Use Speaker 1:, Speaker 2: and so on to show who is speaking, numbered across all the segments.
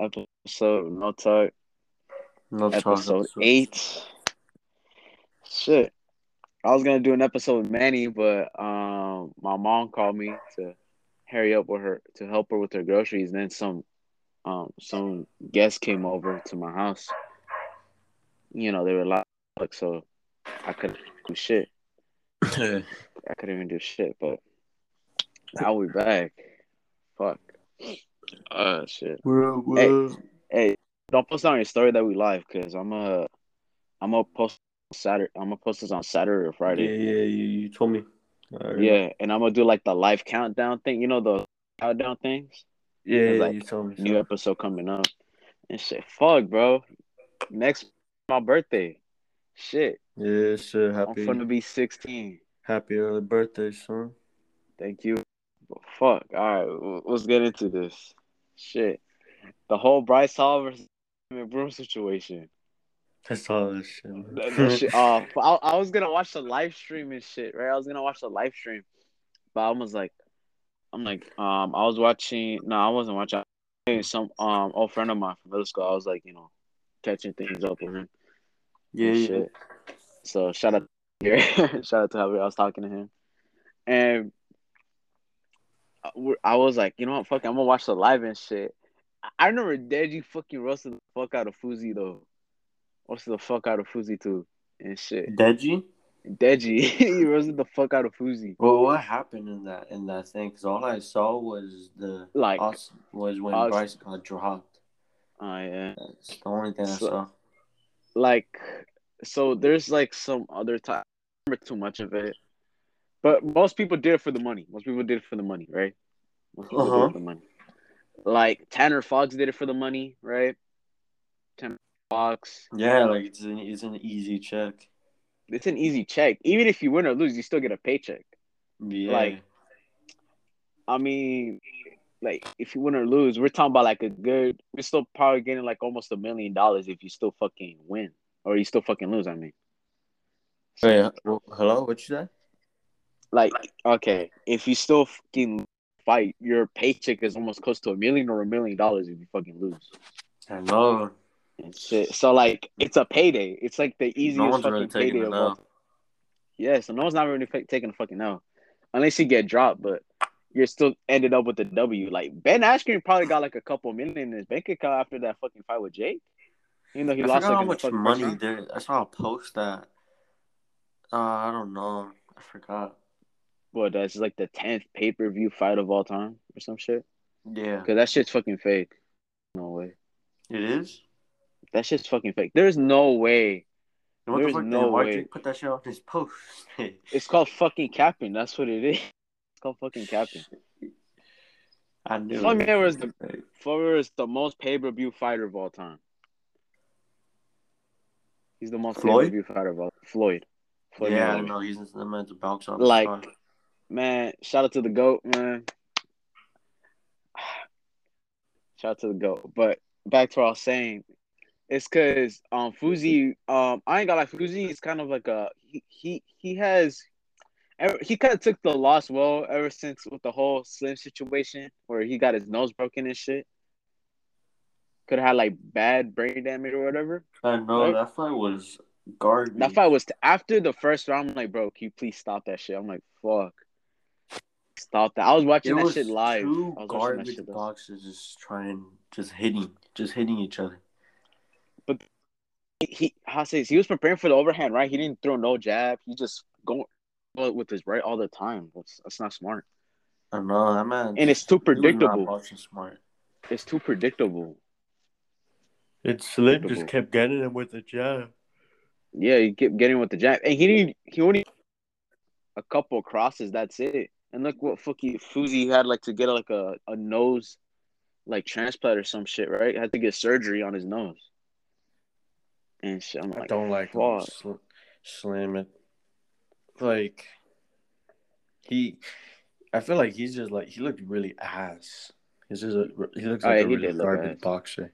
Speaker 1: episode no talk.
Speaker 2: No
Speaker 1: episode
Speaker 2: episode.
Speaker 1: eight. Shit. I was gonna do an episode with Manny, but um my mom called me to hurry up with her to help her with her groceries. And then some um some guests came over to my house. You know, they were loud, so I couldn't do shit. I couldn't even do shit, but now we back. Fuck. Uh shit.
Speaker 2: Bro,
Speaker 1: Hey.
Speaker 2: bro.
Speaker 1: Hey, don't post on your story that we live, cause I'm a, I'm gonna post Saturday. I'm gonna post this on Saturday or Friday.
Speaker 2: yeah, you, you told me. Alright.
Speaker 1: Yeah, and I'm gonna do like the live countdown thing. You know the countdown things.
Speaker 2: yeah, yeah,
Speaker 1: like
Speaker 2: you told me.
Speaker 1: New
Speaker 2: so.
Speaker 1: episode coming up, and shit. Fuck, bro. Next my birthday. Shit,
Speaker 2: Yeah, shit.
Speaker 1: I'm
Speaker 2: Happy,
Speaker 1: gonna be 16.
Speaker 2: happy early birthday, son.
Speaker 1: Thank you. But fuck. All right, let's get into this. Shit, the whole Bryce Hall versus McBroom situation.
Speaker 2: I saw that shit.
Speaker 1: That, that shit. Uh, I, I was gonna watch the live stream and shit, right? I was gonna watch the live stream, but I was like, I'm like, um, I was watching. No, I wasn't watching. Some um old friend of mine from middle school. I was like, you know, catching things up with him.
Speaker 2: yeah, yeah.
Speaker 1: So shout out here, shout out to Javier. I was talking to him, and I- was like, you know what, fuck, it, I'm gonna watch the live and shit. I- I remember Deji fucking roasted the fuck out of Fousey though. Roasted the fuck out of Fousey too and shit.
Speaker 2: Deji?
Speaker 1: Deji, he roasted the fuck out of Fousey.
Speaker 2: Well, what happened in that in that thing? Because all I saw was the
Speaker 1: Like,
Speaker 2: us was when
Speaker 1: us-
Speaker 2: Bryce got dropped.
Speaker 1: oh yeah,
Speaker 2: That's the only thing I
Speaker 1: So-
Speaker 2: saw.
Speaker 1: like, so there's like some other time. I remember too much of it, but most people did it for the money. Most people did it for the money, right? Most people
Speaker 2: Uh-huh.
Speaker 1: it for the money. Like Tanner Fox did it for the money, right? Tanner Fox.
Speaker 2: Yeah, like it's an it's an easy check.
Speaker 1: It's an easy check. Even if you win or lose, you still get a paycheck.
Speaker 2: Yeah.
Speaker 1: Like- I mean, like if you win or lose, we're talking about like a good. We're still probably getting like almost a million dollars if you still fucking win or you still fucking lose. I mean,
Speaker 2: Wait, hello, what you said?
Speaker 1: Like okay, if you still fucking fight, your paycheck is almost close to a million or a million dollars if you fucking lose
Speaker 2: I know.
Speaker 1: and shit. So like, it's a payday. It's like the easiest
Speaker 2: No one's
Speaker 1: fucking
Speaker 2: really
Speaker 1: payday of all. Yeah, so no one's not really taking a fucking L, unless you get dropped. But you're still ended up with a W. Like Ben Askren probably got like a couple million in his bank account after that fucking fight with Jake. Even though he
Speaker 2: I
Speaker 1: lost like
Speaker 2: how much money there. I saw a post that. Uh, I don't know. I forgot.
Speaker 1: What that's like the tenth pay per view fight of all time or some shit.
Speaker 2: Yeah,
Speaker 1: Because that shit's fucking fake. No way.
Speaker 2: it is.
Speaker 1: That shit's fucking fake. There's no way.
Speaker 2: What
Speaker 1: There's
Speaker 2: the fuck?
Speaker 1: no?
Speaker 2: Why'd
Speaker 1: way.
Speaker 2: you put that shit on his post?
Speaker 1: It's called fucking capping. That's what it is. It's called fucking capping.
Speaker 2: I knew.
Speaker 1: Floyd
Speaker 2: it
Speaker 1: Mayweather's
Speaker 2: was
Speaker 1: the-. Floyd is the most pay per view fighter of all time. He's the most pay per view fighter of all. Floyd. Floyd
Speaker 2: Yeah, I
Speaker 1: Mayweather.
Speaker 2: know. He's the man's a box office.
Speaker 1: Like-
Speaker 2: star.
Speaker 1: Man, shout out to the goat, man. Shout out to the goat. But back to what I was saying, it's because um Fousey, um I ain't got like Fousey is kind of like a he he, he has. He kind of took the loss well ever since with the whole Slim situation where he got his nose broken and shit. Could have had like bad brain damage or whatever.
Speaker 2: I know
Speaker 1: right?
Speaker 2: that fight was garbage.
Speaker 1: That fight was after the first round. I'm like, bro, can you please stop that shit? I'm like, fuck, stop that. I was
Speaker 2: It
Speaker 1: watching that
Speaker 2: was
Speaker 1: shit live.
Speaker 2: two
Speaker 1: I was watching that
Speaker 2: garbage
Speaker 1: shit live.
Speaker 2: boxers just trying, just hitting, just hitting each other.
Speaker 1: But he, how I say? He was preparing for the overhand, right? He didn't throw no jab. He just going with his right all the time. That's that's not smart,
Speaker 2: I know that man.
Speaker 1: and it's too
Speaker 2: he was not
Speaker 1: predictable.
Speaker 2: smart.
Speaker 1: It's too predictable.
Speaker 2: It's Slim
Speaker 1: just
Speaker 2: kept getting him with the jab.
Speaker 1: Yeah, he kept getting with the jab, and he didn't. He only a couple crosses. That's it. And look what fucking Fousey had like to get like a, a nose like transplant or some shit, right? Had to get surgery on his nose. And shit, I'm
Speaker 2: I don't like. Slim, Slim. It like he. I feel like he's just like he looked really ass. He's just a, he looks
Speaker 1: Oh,
Speaker 2: like
Speaker 1: yeah,
Speaker 2: a really garbage boxer.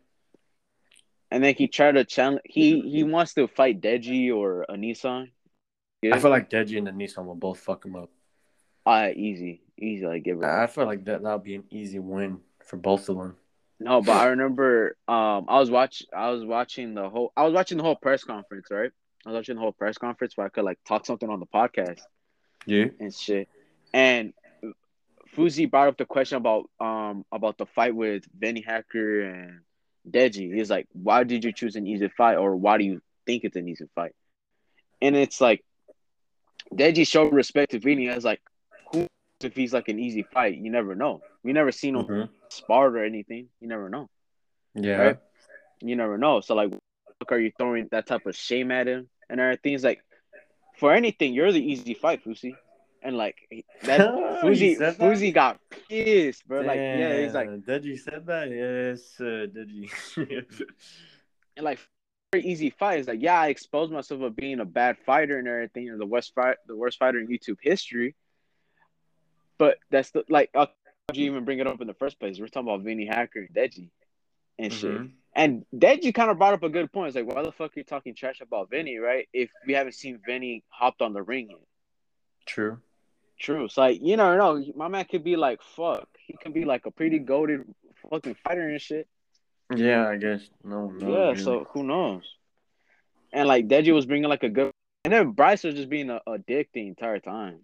Speaker 1: And then he tried to challenge. He he wants to fight Deji or a Nissan.
Speaker 2: I feel like Deji and the Nissan will both fuck him up.
Speaker 1: Ah, easy, easy. Like give it.
Speaker 2: I feel like that that'll be an easy win for both of them.
Speaker 1: No, but I remember um I was watch I was watching the whole I was watching the whole press conference, right? I was watching the whole press conference where I could like talk something on the podcast
Speaker 2: Yeah.
Speaker 1: and shit. And Fousey brought up the question about um about the fight with Vinnie Hacker and Deji. He's like, why did you choose an easy fight, or why do you think it's an easy fight? And it's like Deji showed respect to Vinnie as like, who knows if he's like an easy fight? You never know. We never seen him
Speaker 2: Mhm.
Speaker 1: spar or anything. You never know.
Speaker 2: Yeah.
Speaker 1: Right. You never know. So like, are you throwing that type of shame at him and everything? It's like, for anything, you're the easy fight, Fousey. And like that,
Speaker 2: Fousey, that?
Speaker 1: Fousey got pissed, bro. Like, yeah, he's like,
Speaker 2: Damn, Deji said that. Yes, uh, Deji.
Speaker 1: and like very easy fight. It's like, yeah, I exposed myself of being a bad fighter and everything, or the worst fight, the worst fighter in YouTube history. But that's the like, uh, how'd you even bring it up in the first place? We're talking about Vinnie Hacker and Deji and shit.
Speaker 2: Mhm.
Speaker 1: And Deji kind of brought up a good point. It's like, why the fuck are you talking trash about Vinnie, right? If we haven't seen Vinnie hopped on the ring yet.
Speaker 2: True.
Speaker 1: True. It's like, you never know. My man could be like, fuck. He could be like a pretty goaded fucking fighter and shit.
Speaker 2: Yeah, I guess. No, no.
Speaker 1: yeah,
Speaker 2: really.
Speaker 1: so who knows? And like Deji was bringing like a good, and then Bryce was just being a, a dick the entire time.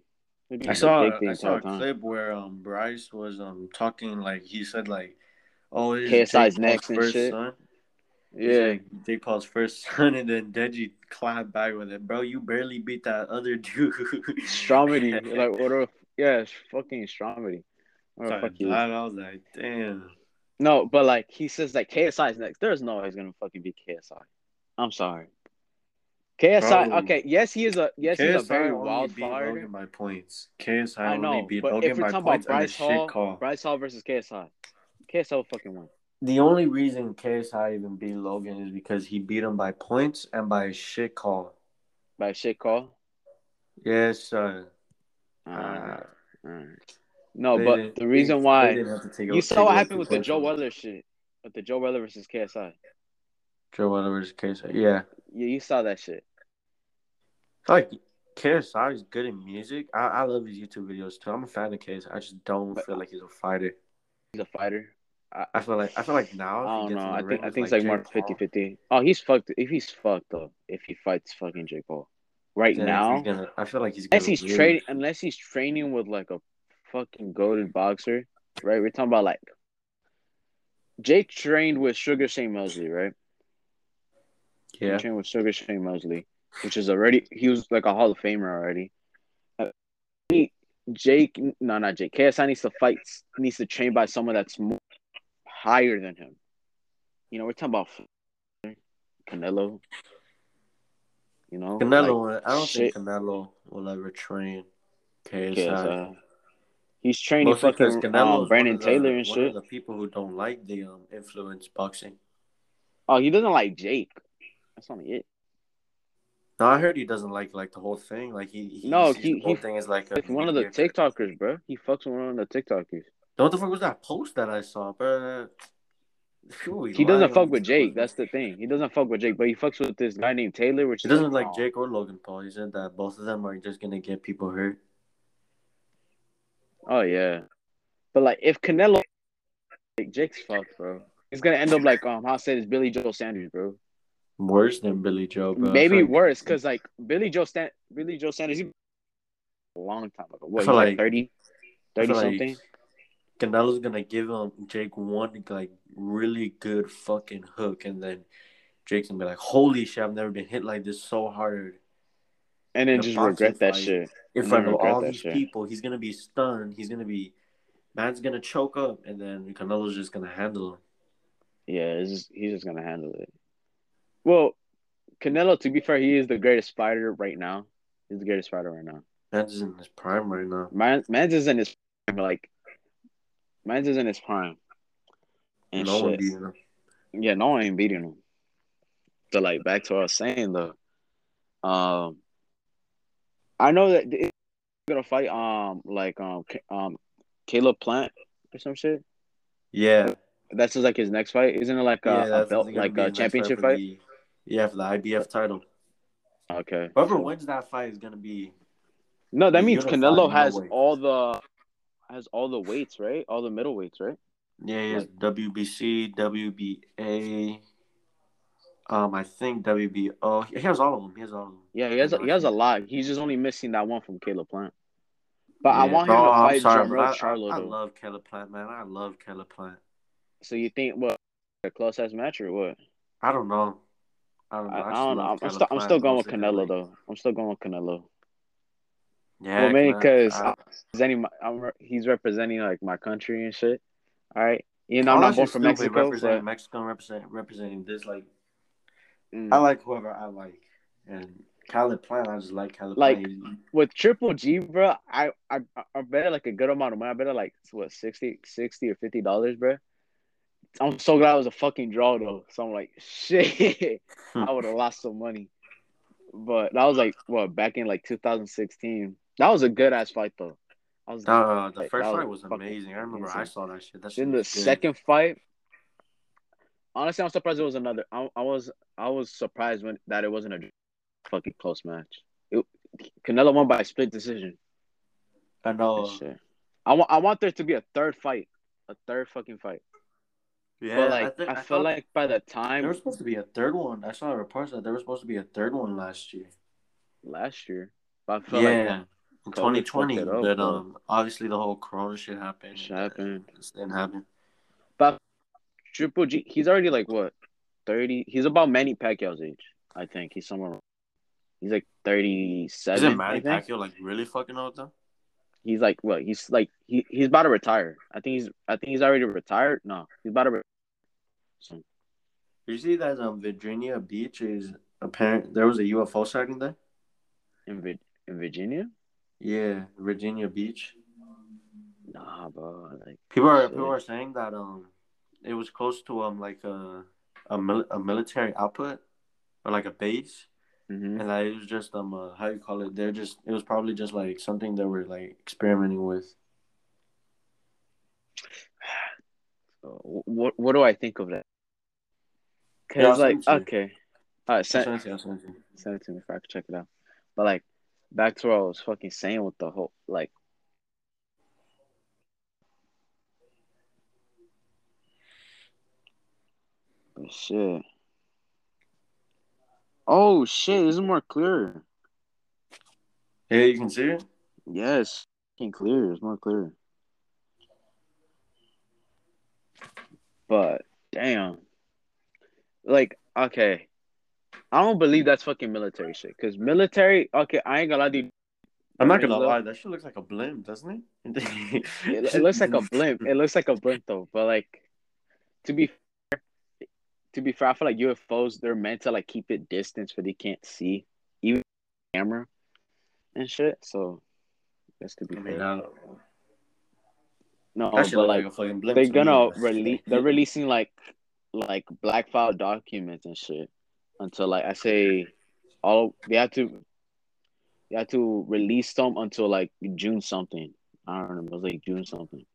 Speaker 1: He was being
Speaker 2: I saw I saw a
Speaker 1: time.
Speaker 2: clip where um Bryce was um talking like he said like, oh, is
Speaker 1: KSI's next
Speaker 2: first
Speaker 1: shit.
Speaker 2: son.
Speaker 1: Yeah,
Speaker 2: like, Jake Paul's first son, and then Deji clapped back with it, bro. You barely beat that other dude.
Speaker 1: Stromedy. like what a yeah, it's fucking Stromedy. What fuck he.
Speaker 2: I was like, damn.
Speaker 1: No, but like he says like KSI is next. There's no way he's gonna fucking beat KSI. I'm sorry. KSI, okay, yes, he is a yes, he's a very
Speaker 2: only
Speaker 1: wild
Speaker 2: beat. Logan by points. KSI
Speaker 1: I
Speaker 2: only
Speaker 1: know,
Speaker 2: beat
Speaker 1: but
Speaker 2: Logan
Speaker 1: if we're
Speaker 2: by
Speaker 1: talking about
Speaker 2: points and
Speaker 1: Bryce
Speaker 2: shit
Speaker 1: Hall,
Speaker 2: call.
Speaker 1: Bryce Hall versus KSI, KSI will fucking win.
Speaker 2: The only reason KSI even beat Logan is because he beat him by points and by a shit call.
Speaker 1: By a shit call.
Speaker 2: Yes, sir.
Speaker 1: Alright, alright. No,
Speaker 2: They
Speaker 1: but the reason
Speaker 2: they
Speaker 1: why
Speaker 2: didn't have to take
Speaker 1: you saw what happened with the Joe. Weller shit, with the Joe Weller versus KSI.
Speaker 2: Joe Weller versus KSI. Yeah,
Speaker 1: Yeah, you saw that shit.
Speaker 2: I like KSI is good in music. I, I love his YouTube videos too. I'm a fan of KSI. I just don't feel like he's a fighter.
Speaker 1: He's a fighter.
Speaker 2: I feel like I feel like now.
Speaker 1: I don't know. I think I think it's like
Speaker 2: Jake
Speaker 1: more 50-50. Oh, he's fucked. If he's fucked up, if he fights fucking Jake Paul right
Speaker 2: then
Speaker 1: now,
Speaker 2: gonna, I feel like he's
Speaker 1: unless he's
Speaker 2: lose.
Speaker 1: training, unless he's training with like a fucking goaded boxer, right? We're talking about like Jake trained with Sugar Shane Mosley, right? He
Speaker 2: Yeah,
Speaker 1: trained with Sugar Shane Mosley, which is already he was like a Hall of Famer already. Uh, he, Jake, no, not Jake. KSI needs to fight, needs to train by someone that's more higher than him. You know, we're talking about Canelo. You know,
Speaker 2: Canelo.
Speaker 1: like,
Speaker 2: I don't
Speaker 1: shit.
Speaker 2: think Canelo will ever train KSI.
Speaker 1: KSI. He's training
Speaker 2: Mostly
Speaker 1: fucking
Speaker 2: Canelo
Speaker 1: um, Brandon
Speaker 2: the,
Speaker 1: Taylor and shit.
Speaker 2: the people who don't like the um influence boxing.
Speaker 1: Oh, he doesn't like Jake. That's only it.
Speaker 2: No, I heard he doesn't like like the whole thing. Like he, he
Speaker 1: No, he-
Speaker 2: the whole
Speaker 1: he-
Speaker 2: thing is like a
Speaker 1: one of the TikTokers, bro. He fucks with one of the TikTokers.
Speaker 2: What the fuck was that post that I saw, bro?
Speaker 1: He doesn't fuck with Jake. That's the thing. He doesn't fuck with Jake, but he fucks with this guy named Taylor, which
Speaker 2: He
Speaker 1: is
Speaker 2: doesn't like Jake or Logan Paul. He said that both of them are just gonna get people hurt.
Speaker 1: Oh yeah, but like if Canelo, like, Jake's fucked, bro. He's gonna end up like um how I said is Billy Joe Saunders, bro.
Speaker 2: Worse than Billy Joe, bro.
Speaker 1: Maybe
Speaker 2: like-
Speaker 1: worse, cause like Billy Joe Stan, Billy Joe Saunders, he a long time ago. What?
Speaker 2: I
Speaker 1: He's
Speaker 2: feel
Speaker 1: like
Speaker 2: like-
Speaker 1: 30, 30
Speaker 2: feel like
Speaker 1: something.
Speaker 2: Canelo's gonna give him Jake one like really good fucking hook, and then Jake's gonna be like, "Holy shit, I've never been hit like this so hard."
Speaker 1: and then just regret that
Speaker 2: fight.
Speaker 1: shit.
Speaker 2: in front of all these
Speaker 1: shit.
Speaker 2: people. He's gonna be stunned. He's gonna be, man's gonna choke up, and then Canelo's just gonna handle him.
Speaker 1: Yeah, it's just, he's just gonna handle it. Well, Canelo, to be fair, he is the greatest fighter right now. He's the greatest fighter right now.
Speaker 2: Man's in his prime right now.
Speaker 1: Man, man's is in his prime, like, man's is in his prime. And
Speaker 2: no one beating him.
Speaker 1: Yeah, no one ain't beating him. So like back to what I was saying though. Um I know that he's gonna fight um like um um Caleb Plant or some shit.
Speaker 2: Yeah,
Speaker 1: That's just like his next fight. Isn't it like a,
Speaker 2: yeah,
Speaker 1: a belt like a championship
Speaker 2: for
Speaker 1: fight?
Speaker 2: Yeah, for the IBF title.
Speaker 1: Okay.
Speaker 2: Whoever wins that fight is gonna be.
Speaker 1: No, that means Canelo has all the has all the weights, right? All the middleweights, right?
Speaker 2: Yeah, he has WBC, WBA. Um, I think WBO. He has all of them. He has all of them.
Speaker 1: Yeah, he has a, he has a lot. He's just only missing that one from Caleb Plant. But I
Speaker 2: Yeah,
Speaker 1: want him
Speaker 2: no,
Speaker 1: to
Speaker 2: I'm
Speaker 1: fight
Speaker 2: sorry,
Speaker 1: Jermell
Speaker 2: but I, I,
Speaker 1: Charlo
Speaker 2: I love Caleb Plant, man. I love Caleb Plant.
Speaker 1: So you think what a close ass match or what?
Speaker 2: I don't know. I don't know.
Speaker 1: I,
Speaker 2: I,
Speaker 1: I
Speaker 2: just
Speaker 1: don't know.
Speaker 2: love
Speaker 1: I'm, I'm still I'm still going with Canelo though. I'm still going with Canelo.
Speaker 2: Yeah,
Speaker 1: well, mainly because
Speaker 2: I-
Speaker 1: representing my, I'm, he's representing like my country and shit. All right, you know I'm not born from Mexico,
Speaker 2: Representing
Speaker 1: but
Speaker 2: Mexico, representing representing this. Like,
Speaker 1: mm,
Speaker 2: I like whoever I like, and Caleb Plant. I just like Caleb
Speaker 1: Like-
Speaker 2: Plant.
Speaker 1: With Triple G, bro, I I I bet like a good amount of money. I bet like what 60, 60 or fifty dollars, bro. I'm so glad it was a fucking draw though. So I'm like, shit, I would have lost some money. But that was like what back in like 2016. That was a good ass fight though. I was
Speaker 2: Uh, the
Speaker 1: Like,
Speaker 2: first fight
Speaker 1: was
Speaker 2: was amazing. I remember I saw that shit. That shit
Speaker 1: in the
Speaker 2: good.
Speaker 1: second fight. Honestly, I'm surprised it was another. I, I was I was surprised when that it wasn't a fucking close match. It, Canelo won by split decision.
Speaker 2: I know.
Speaker 1: I want I want there to be a third fight, a third fucking fight.
Speaker 2: Yeah,
Speaker 1: but like
Speaker 2: think,
Speaker 1: I, feel
Speaker 2: thought
Speaker 1: like by the time there
Speaker 2: was supposed to be a third one. I saw reports that there was supposed to be a third one last year.
Speaker 1: last year, but I feel
Speaker 2: yeah,
Speaker 1: like
Speaker 2: in 2020.
Speaker 1: fucked it up,
Speaker 2: but um, obviously the whole Corona shit happened.
Speaker 1: Shit happened.
Speaker 2: This didn't happen.
Speaker 1: But Triple G, he's already like what thirty. He's about Manny Pacquiao's age. I think he's somewhere. He's like thirty-seven.
Speaker 2: Isn't Manny. Pacquiao like really fucking old though?
Speaker 1: He's like what? He's like he, he's about to retire. I think he's I think he's already retired. No, he's about to. Re- so,
Speaker 2: You see that um Virginia Beach is apparent. There was a UFO sighting there.
Speaker 1: in Vir- in Virginia?
Speaker 2: Yeah, Virginia Beach.
Speaker 1: Nah, bro. Like
Speaker 2: People are
Speaker 1: Shit.
Speaker 2: people are saying that um, it was close to um like a a, mil- a military output or like a base,
Speaker 1: mhm.
Speaker 2: and that it was just um uh, how you call it? They're just it was probably just like something they were like experimenting with.
Speaker 1: So, what what do I think of that?
Speaker 2: Yeah,
Speaker 1: Cause like
Speaker 2: to you.
Speaker 1: okay, all right, send,
Speaker 2: send it to you, send it to you.
Speaker 1: send it to me if I can check it out. But like back to what I was fucking saying with the whole like. Oh, shit. Oh shit! This is more clear.
Speaker 2: Yeah, you can see it.
Speaker 1: Yes, fucking clear. It's more clear. But damn, like okay, I don't believe that's fucking military shit. Cause military, okay, I ain't gonna lie, dude.
Speaker 2: I'm not gonna
Speaker 1: Look.
Speaker 2: lie, that shit looks like a blimp, doesn't it?
Speaker 1: It, looks like a blimp. It looks like a blimp though. But like, to be fair, to be fair, I feel like UFOs they're meant to like keep it distance where they can't see, even camera and shit. So that's to be
Speaker 2: I mean,
Speaker 1: fair.
Speaker 2: I don't know.
Speaker 1: No, but like
Speaker 2: like a fucking blimp.
Speaker 1: they're
Speaker 2: to
Speaker 1: gonna release. They're releasing like like black file documents and shit until like I say all they have to they have to release them until like June something. I don't remember. It was like June something.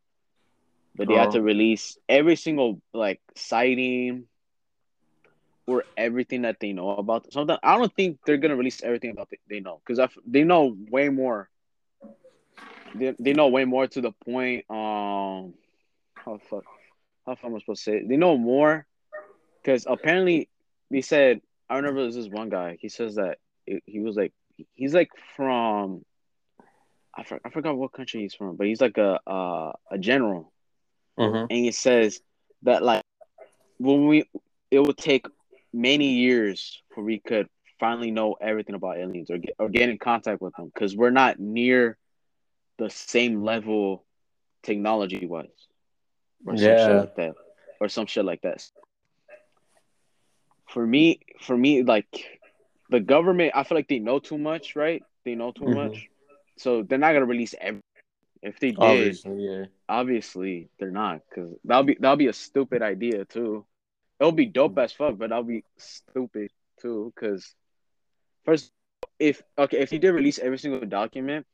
Speaker 1: But they have to
Speaker 2: Oh.
Speaker 1: release every single like sighting or everything that they know about something. I don't think they're gonna release everything about it they know because they know way more. They, they know way more to the point. Um, how fuck, how far am I supposed to say? It? They know more because apparently they said I remember there's this one guy. He says that it, he was like he's like from I, for, I forgot what country he's from, but he's like a uh, a general
Speaker 2: Mhm.
Speaker 1: and he says that like when we it will take many years for we could finally know everything about aliens or get or get in contact with them because we're not near the same level technology wise or some shit like that or some shit like that for me for me like the government i feel like they know too much right they know too
Speaker 2: Mhm.
Speaker 1: much so they're not gonna release every if they did
Speaker 2: Obviously, yeah.
Speaker 1: Obviously, they're not because that'll be that'll be a stupid idea too. It'll be dope as fuck, but that'll be stupid too. Because first, if okay, if you did release every single document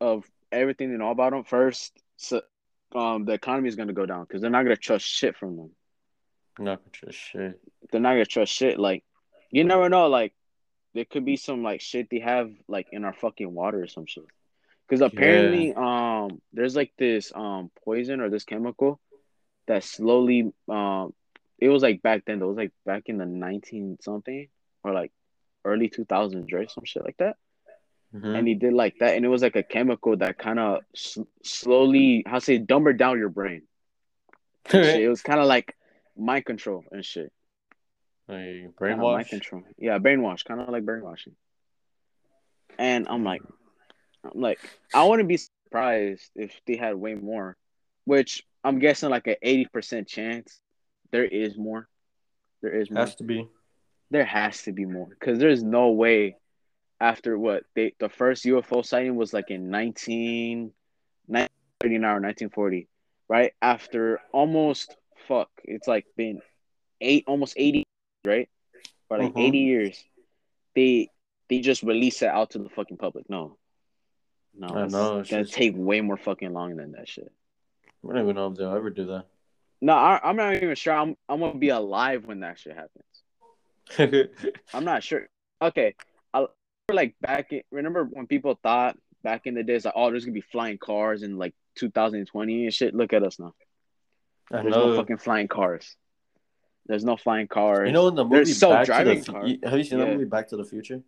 Speaker 1: of everything they know about them, first, so, um, the economy is gonna go down because they're not gonna trust shit from them.
Speaker 2: Not gonna trust shit.
Speaker 1: They're not gonna trust shit. Like, you never know. Like, there could be some like shit they have like in our fucking water or some shit. Because apparently, um, there's like this um poison or this chemical that slowly um it was like back then though, it was like back in the nineteen something or like early two thousands, right? Some shit like that.
Speaker 2: Mhm.
Speaker 1: And he did like that, and it was like a chemical that kind of s- slowly, how say, dumbered down your brain. It was kind of like mind control and shit.
Speaker 2: like
Speaker 1: Kinda mind control. Yeah, brainwash, kind of like brainwashing. And I'm like, I'm like, I wouldn't be surprised if they had way more, which I'm guessing like an eighty percent chance. There is more. There is more.
Speaker 2: Has to be.
Speaker 1: There has to be more because there's no way. After what they the first UFO sighting was like in 19, 1939 or 1940, right? After almost fuck, it's like been eight almost 80, right? Or like
Speaker 2: Mhm.
Speaker 1: 80 years. They they just release it out to the fucking public. No. No,
Speaker 2: I
Speaker 1: it's
Speaker 2: know, it's
Speaker 1: gonna
Speaker 2: just-
Speaker 1: take way more fucking long than that shit.
Speaker 2: I don't even know if they'll ever do that.
Speaker 1: No, I, I'm not even sure. I'm I'm gonna be alive when that shit happens. I'm not sure. Okay, I like back. In, remember when people thought back in the days like, oh, there's gonna be flying cars in like 2020 and shit. Look at us now.
Speaker 2: I
Speaker 1: There's no fucking flying cars. There's no flying cars.
Speaker 2: You know in the movie
Speaker 1: There's
Speaker 2: Back to the
Speaker 1: self-driving
Speaker 2: Fu-
Speaker 1: car.
Speaker 2: you- Have you seen
Speaker 1: Yeah.
Speaker 2: that movie Back to the Future?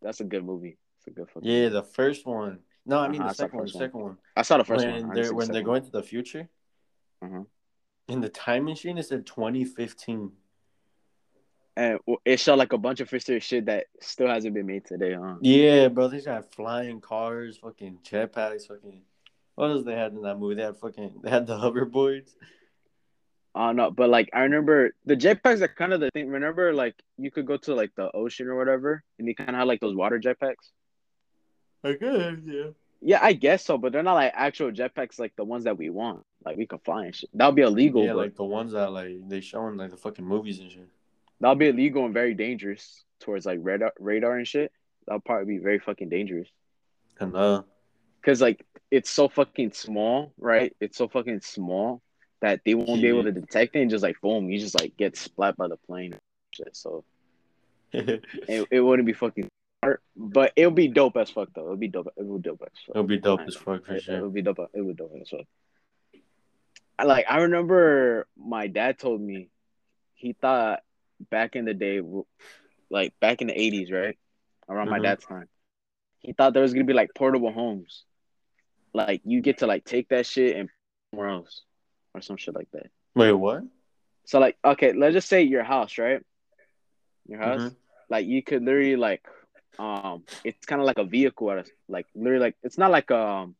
Speaker 1: That's a good movie. It's a good fucking.
Speaker 2: Yeah, the first one. No, I mean
Speaker 1: Uh-huh,
Speaker 2: the second one. The second one.
Speaker 1: I saw the first
Speaker 2: when
Speaker 1: one.
Speaker 2: They're when they're going to the future.
Speaker 1: Mhm.
Speaker 2: In the time machine, it said 2015.
Speaker 1: And it showed like a bunch of history shit that still hasn't been made today, huh?
Speaker 2: Yeah, bro, they had flying cars, fucking jetpacks, fucking. What else they had in that movie? They had fucking. They had the hoverboards.
Speaker 1: I don't know, but like I remember the jetpacks are kind of the thing. Remember, like you could go to like the ocean or whatever, and you kind of had like those water jetpacks.
Speaker 2: I guess, yeah.
Speaker 1: Yeah, I guess so, but they're not like actual jetpacks like the ones that we want. Like we can fly and shit. That would be illegal,
Speaker 2: yeah,
Speaker 1: but
Speaker 2: like the ones that like they show in like the fucking movies and shit.
Speaker 1: That would be illegal and very dangerous towards like radar, radar and shit. That'll probably be very fucking dangerous.
Speaker 2: And uh,
Speaker 1: Cause like it's so fucking small, right? It's so fucking small that they won't be able to detect it and just like boom, you just like get splat by the plane. Shit. So
Speaker 2: it'll
Speaker 1: it, it wouldn't be fucking smart, but it'll be dope as fuck though. It'll be dope. It would dope as fuck.
Speaker 2: It'll be dope as fuck for
Speaker 1: It,
Speaker 2: sure.
Speaker 1: would be dope. It would dope as fuck. I like. I remember my dad told me he thought back in the day, like back in the eighties, right around my
Speaker 2: Mhm.
Speaker 1: dad's time, he thought there was gonna be like portable homes, like you get to like take that shit and somewhere else or some shit like that.
Speaker 2: Wait, what?
Speaker 1: So like, okay, let's just say your house, right? Your house,
Speaker 2: Mhm.
Speaker 1: like you could literally like, um, it's kind of like a vehicle, at a, like literally like it's not like um,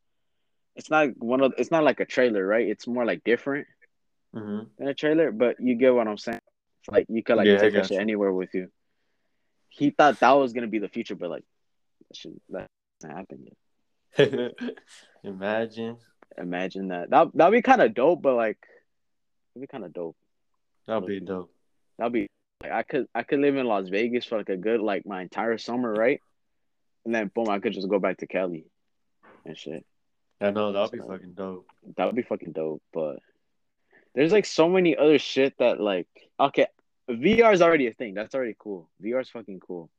Speaker 1: it's not one of it's not like a trailer, right? It's more like different
Speaker 2: Mhm.
Speaker 1: than a trailer, but you get what I'm saying. Like you could like
Speaker 2: Yeah,
Speaker 1: take that shit
Speaker 2: you.
Speaker 1: anywhere with you. He thought that was gonna be the future, but like that should that happened yet.
Speaker 2: Imagine
Speaker 1: Imagine that. That that'd be kind of dope, but like it'd be kind of dope.
Speaker 2: that'd be dope.
Speaker 1: That'd be like I could I could live in Las Vegas for like a good like my entire summer, right? And then boom, I could just go back to Cali and shit.
Speaker 2: I know that'd be fucking dope.
Speaker 1: That would be fucking dope. But there's like so many other shit that like okay, VR is already a thing. That's already cool. VR is fucking cool.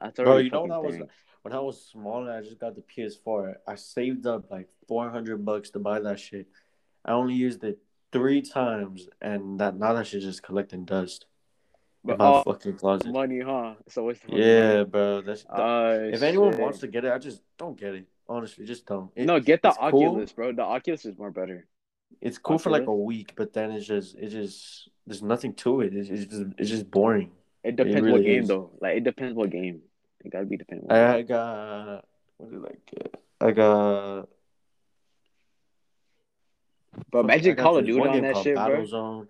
Speaker 1: That's already
Speaker 2: Bro, you know when I was
Speaker 1: thing.
Speaker 2: when I was small and I just got the PS4, I saved up like four hundred bucks to buy that shit. I only used it three times, and that now that shit just collecting dust in
Speaker 1: But
Speaker 2: my fucking closet.
Speaker 1: money, huh? It's waste of
Speaker 2: Yeah, bro. That's
Speaker 1: Uh,
Speaker 2: if anyone
Speaker 1: shit.
Speaker 2: wants to get it, I just don't get it. Honestly, just don't. It-
Speaker 1: no, get the
Speaker 2: it's cool.
Speaker 1: Oculus, bro. The Oculus is more better.
Speaker 2: It's cool for like a week, but then it's just it just there's nothing to it. It's, it's just it's just boring.
Speaker 1: It depends what
Speaker 2: really
Speaker 1: game
Speaker 2: is.
Speaker 1: though. Like it depends what game. It gotta be dependent. What
Speaker 2: I got what do you like? uh, I got.
Speaker 1: But imagine
Speaker 2: I
Speaker 1: Call of Duty on that shit, bro.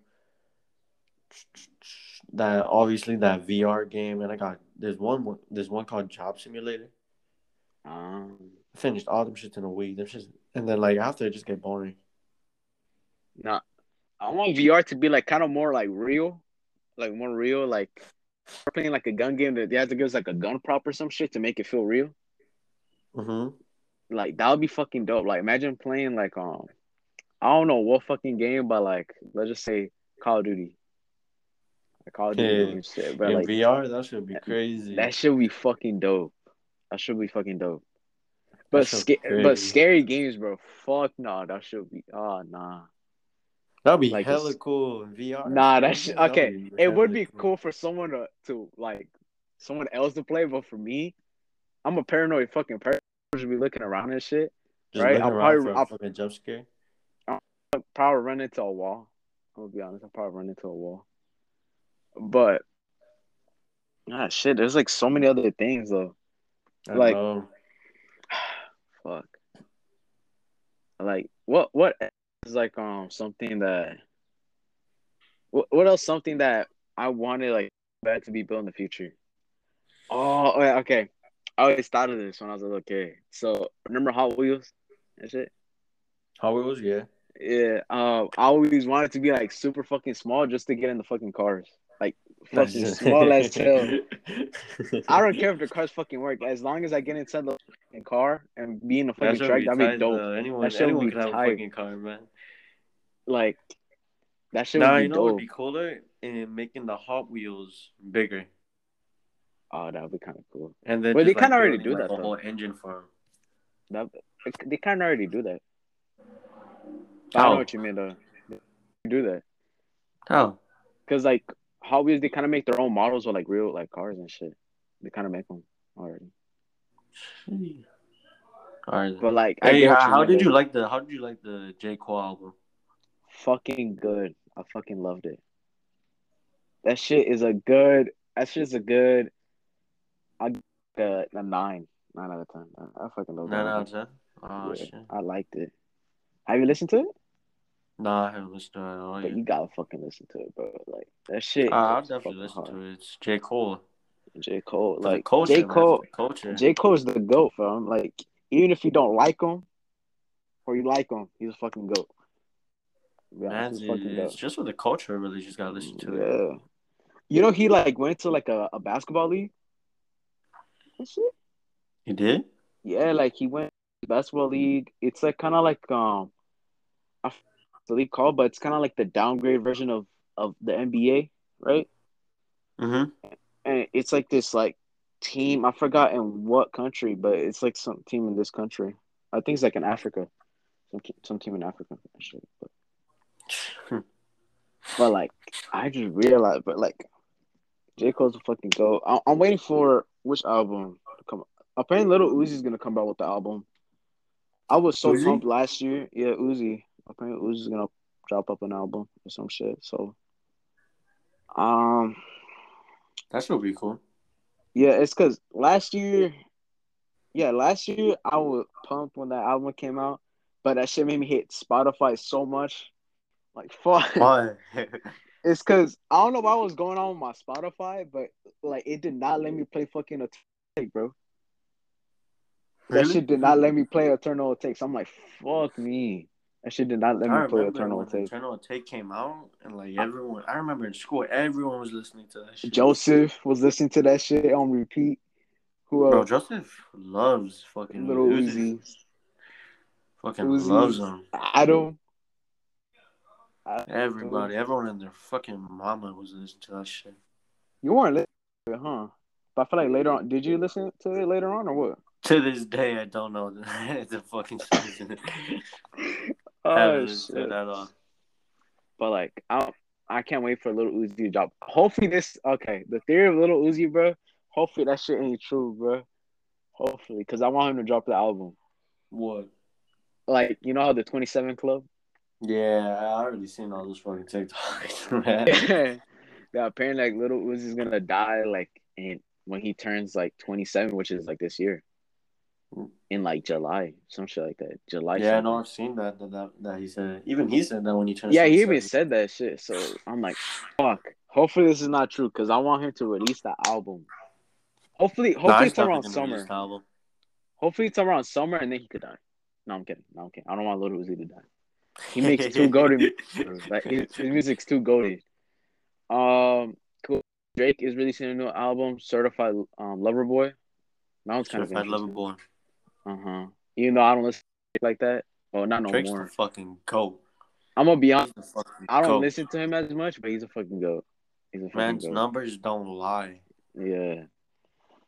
Speaker 2: That obviously that VR game, and I got there's one there's one called Job Simulator.
Speaker 1: Um,
Speaker 2: I finished all them shits in a week. Them shits, and then like after it just get boring.
Speaker 1: Nah, I want VR to be like kind of more like real, like more real. Like we're playing like a gun game that they have to give us like a gun prop or some shit to make it feel real.
Speaker 2: Mm-hmm.
Speaker 1: Like that would be fucking dope. Like imagine playing like um, I don't know what fucking game, but like let's just say Call of Duty. Like Call of Duty and shit, but
Speaker 2: In
Speaker 1: like
Speaker 2: VR, that should be crazy.
Speaker 1: that should be fucking dope. That should be fucking dope. But sca- but scary games, bro. Fuck no, that should be. Oh nah.
Speaker 2: That'd be
Speaker 1: Like
Speaker 2: hella cool VR.
Speaker 1: Nah, that's
Speaker 2: that'd
Speaker 1: Okay,
Speaker 2: be
Speaker 1: it would be cool for someone to to like someone else to play, but for me, I'm a paranoid fucking person. Should be looking around and shit.
Speaker 2: Just
Speaker 1: right, I'll probably- I'll-
Speaker 2: fucking jump scare.
Speaker 1: I'll probably run into a wall. I'm gonna be honest. I'll probably run into a wall. But ah shit, there's like so many other things though.
Speaker 2: I
Speaker 1: Like-. Fuck. Like what what is like um something that what what else something that I wanted like that to be built in the future? Oh okay, okay. I always thought of this when I was a little kid. So remember Hot Wheels and shit?
Speaker 2: Hot Wheels, yeah.
Speaker 1: Yeah. Um I always wanted to be like super fucking small just to get in the fucking cars. Like fucking small as hell. I don't care if the cars fucking work. As long as I get inside the fucking car and be in the fucking track, that'd
Speaker 2: be tight,
Speaker 1: dope.
Speaker 2: though. Anyone,
Speaker 1: That
Speaker 2: anyone
Speaker 1: be
Speaker 2: could have a fucking car, man.
Speaker 1: Like that shit would be
Speaker 2: you know would be cooler in making the Hot Wheels bigger,
Speaker 1: Oh, that would be kind of cool.
Speaker 2: and then
Speaker 1: Well, they kinda already do
Speaker 2: like,
Speaker 1: that,
Speaker 2: a
Speaker 1: though.
Speaker 2: whole engine farm.
Speaker 1: That they kind of already do that. I
Speaker 2: How?
Speaker 1: know what you mean though. They do that
Speaker 2: How?
Speaker 1: because like Hot Wheels, they kind of make their own models with like real like cars and shit. They kind of make them already.
Speaker 2: All right.
Speaker 1: But like,
Speaker 2: Hey, how, how did you like the How did you like the J Cole album?
Speaker 1: Fucking good. I fucking loved it. That shit is a good. That shit's a good. I a, a nine, nine out of ten. I, I fucking love
Speaker 2: Nine
Speaker 1: that.
Speaker 2: out of ten. Oh
Speaker 1: Yeah,
Speaker 2: shit.
Speaker 1: I liked it. Have you listened to it?
Speaker 2: Nah, I haven't listened to it at all
Speaker 1: But
Speaker 2: yet.
Speaker 1: you gotta fucking listen to it, bro. Like that shit.
Speaker 2: Uh, I'll definitely listen
Speaker 1: hard.
Speaker 2: to it. It's J Cole.
Speaker 1: J Cole, like
Speaker 2: culture,
Speaker 1: J Cole,
Speaker 2: culture.
Speaker 1: J Cole's the goat, fam. Like even if you don't like him, or you like him, he's a fucking goat. Yeah,
Speaker 2: Man,
Speaker 1: he's a
Speaker 2: it-
Speaker 1: fucking
Speaker 2: it's just for the culture. Really, just gotta listen to it.
Speaker 1: Yeah. You know he like went to like a, a basketball league.
Speaker 2: You did?
Speaker 1: Yeah, like he went to basketball league. It's like kind of like um, I forget what the league called, but it's kind of like the downgrade version of of the NBA, right?
Speaker 2: Mm-hmm.
Speaker 1: and it's like this like team. I forgot in what country, but it's like some team in this country. I think it's like in Africa, some some team in Africa. Actually, but, but like I just realized, but like J Cole's a fucking go. I- I'm waiting for which album to come. Apparently, Little Uzi's gonna come out with the album. I was so
Speaker 2: Uzi?
Speaker 1: pumped last year. Yeah, Uzi. Apparently, Uzi's gonna drop up an album or some shit. So, um.
Speaker 2: That should be cool.
Speaker 1: Yeah, it's because last year, yeah, last year I was pumped when that album came out, but that shit made me hit Spotify so much. Like, fuck.
Speaker 2: Why?
Speaker 1: It's because I don't know what was going on with my Spotify, but like it did not let me play fucking a take, bro. That
Speaker 2: Really?
Speaker 1: shit did not let me play Eternal Takes. I'm like, fuck me. That shit did not let
Speaker 2: I
Speaker 1: me play Eternal Takes.
Speaker 2: Eternal Atake came out, and like everyone, I remember in school, everyone was listening to that shit.
Speaker 1: Joseph was listening to that shit on repeat. Who
Speaker 2: Bro,
Speaker 1: else?
Speaker 2: Joseph loves fucking
Speaker 1: Little
Speaker 2: Uzi.
Speaker 1: Uzi.
Speaker 2: Fucking
Speaker 1: Uzi.
Speaker 2: loves him.
Speaker 1: Adam.
Speaker 2: Everybody, everyone and their fucking mama was listening to that shit.
Speaker 1: You weren't listening to it, huh? But I feel like later on, did you listen to it later on or what?
Speaker 2: To this day, I don't know the, the fucking songs in. I
Speaker 1: Oh
Speaker 2: haven't listened to
Speaker 1: shit!
Speaker 2: it at all.
Speaker 1: But like, I I can't wait for a Little Uzi to drop. Hopefully this okay. The theory of Little Uzi, bro. Hopefully that shit ain't true, bro. Hopefully, because I want him to drop the album.
Speaker 2: What?
Speaker 1: Like, you know how the Twenty Seven Club?
Speaker 2: Yeah, I already seen all those fucking TikToks, man.
Speaker 1: yeah, apparently like Little Uzi's gonna die like in when he turns like twenty seven, which is like this year. Mm. In like July, some shit like that. July.
Speaker 2: Yeah,
Speaker 1: something.
Speaker 2: no, I've seen that, that that that he said. Even he said that when he turned.
Speaker 1: Yeah, he even said that shit. So I'm like, fuck. Hopefully this is not true because I want him to release that album. Hopefully, hopefully it's around
Speaker 2: definitely gonna release
Speaker 1: summer. Hopefully it's around summer and then he could die. No, I'm kidding. No, I'm kidding. I don't want Little Uzi to die. He makes too goated. Like his, his music's too goated. Um, cool. Drake is releasing a new album, Certified um, Lover Boy. That one's kind
Speaker 2: Certified
Speaker 1: of
Speaker 2: Lover Boy.
Speaker 1: Uh huh. Even though I don't listen like that. Well, not no
Speaker 2: Drake's
Speaker 1: more.
Speaker 2: the fucking goat.
Speaker 1: I'm gonna be honest. I don't
Speaker 2: goat.
Speaker 1: listen to him as much, but he's a fucking goat. He's a fucking
Speaker 2: Man's
Speaker 1: goat.
Speaker 2: numbers don't lie.
Speaker 1: Yeah.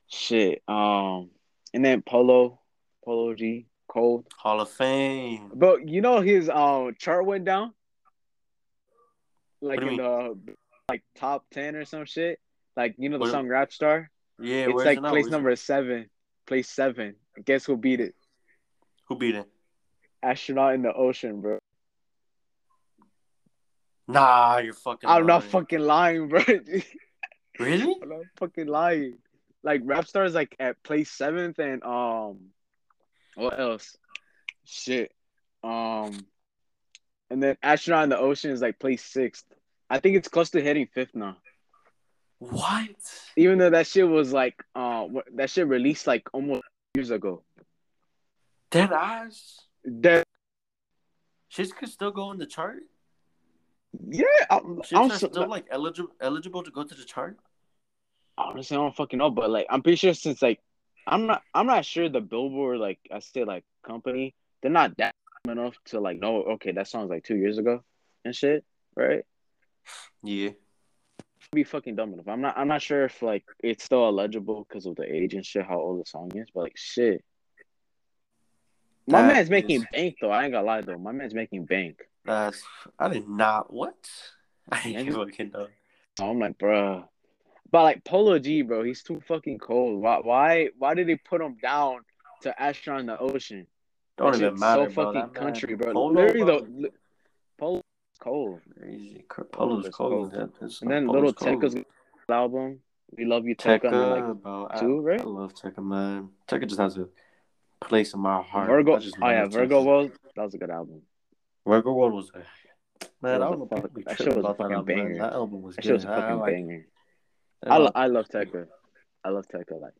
Speaker 1: Shit. Um, and then Polo, Polo G, Cold.
Speaker 2: Hall of Fame.
Speaker 1: But you know his um chart went down. like
Speaker 2: do you
Speaker 1: in the like top ten or some shit. Like you know the
Speaker 2: What-
Speaker 1: song Rap Star.
Speaker 2: Yeah,
Speaker 1: it's like
Speaker 2: it
Speaker 1: place
Speaker 2: Where's it-
Speaker 1: number seven. Place seven. Guess who beat it?
Speaker 2: Who beat it?
Speaker 1: Astronaut in the ocean, bro.
Speaker 2: Nah, you're fucking.
Speaker 1: I'm not fucking lying, bro.
Speaker 2: Really?
Speaker 1: I'm not fucking lying. Like Rap Star is like at place seventh, and um, what else? Shit. Um, and then Astronaut in the Ocean is like place sixth. I think it's close to hitting fifth now.
Speaker 2: What?
Speaker 1: Even though that shit was like, uh, that shit released like almost years ago.
Speaker 2: Dead ass.
Speaker 1: Dead.
Speaker 2: Shit could still go in the chart.
Speaker 1: yeah, I'm, I'm so,
Speaker 2: still like eligible eligible to go to the chart.
Speaker 1: honestly I don't fucking know, but like I'm pretty sure since like I'm not I'm not sure the Billboard like I say like company they're not that enough to like know okay that song's like two years ago and shit right
Speaker 2: Yeah.
Speaker 1: be fucking dumb enough I'm not I'm not sure if like it's still eligible because of the age and shit how old the song is but like shit my
Speaker 2: That
Speaker 1: man's making
Speaker 2: is-
Speaker 1: bank though I ain't gonna lie though my man's making bank
Speaker 2: That's. I did not. What? I didn't fucking know.
Speaker 1: So I'm like bruh but like Polo G bro he's too fucking cold why why why did they put him down to Astronaut in the Ocean
Speaker 2: Don't
Speaker 1: That
Speaker 2: even matter,
Speaker 1: So
Speaker 2: bro.
Speaker 1: fucking
Speaker 2: That
Speaker 1: country, bro.
Speaker 2: Polo,
Speaker 1: Literally,
Speaker 2: bro,
Speaker 1: though, Polo's cold.
Speaker 2: Crazy.
Speaker 1: Polo's
Speaker 2: cold. That-
Speaker 1: And then
Speaker 2: Polo's
Speaker 1: little. Tecca's album, "We Love You, Tecca," then, like
Speaker 2: bro.
Speaker 1: Right?
Speaker 2: I love Tecca, man. Tecca just has a place in my heart.
Speaker 1: Virgo. Oh yeah, Virgo World. That was a good album.
Speaker 2: Virgo World was a man.
Speaker 1: That
Speaker 2: I don't know
Speaker 1: a fuck- that shit was a
Speaker 2: about that
Speaker 1: fucking
Speaker 2: album.
Speaker 1: banger.
Speaker 2: That album was
Speaker 1: That
Speaker 2: good.
Speaker 1: shit was a
Speaker 2: I
Speaker 1: fucking
Speaker 2: like
Speaker 1: banger. I, lo-
Speaker 2: um,
Speaker 1: I love Tecca. I love Tecca. Like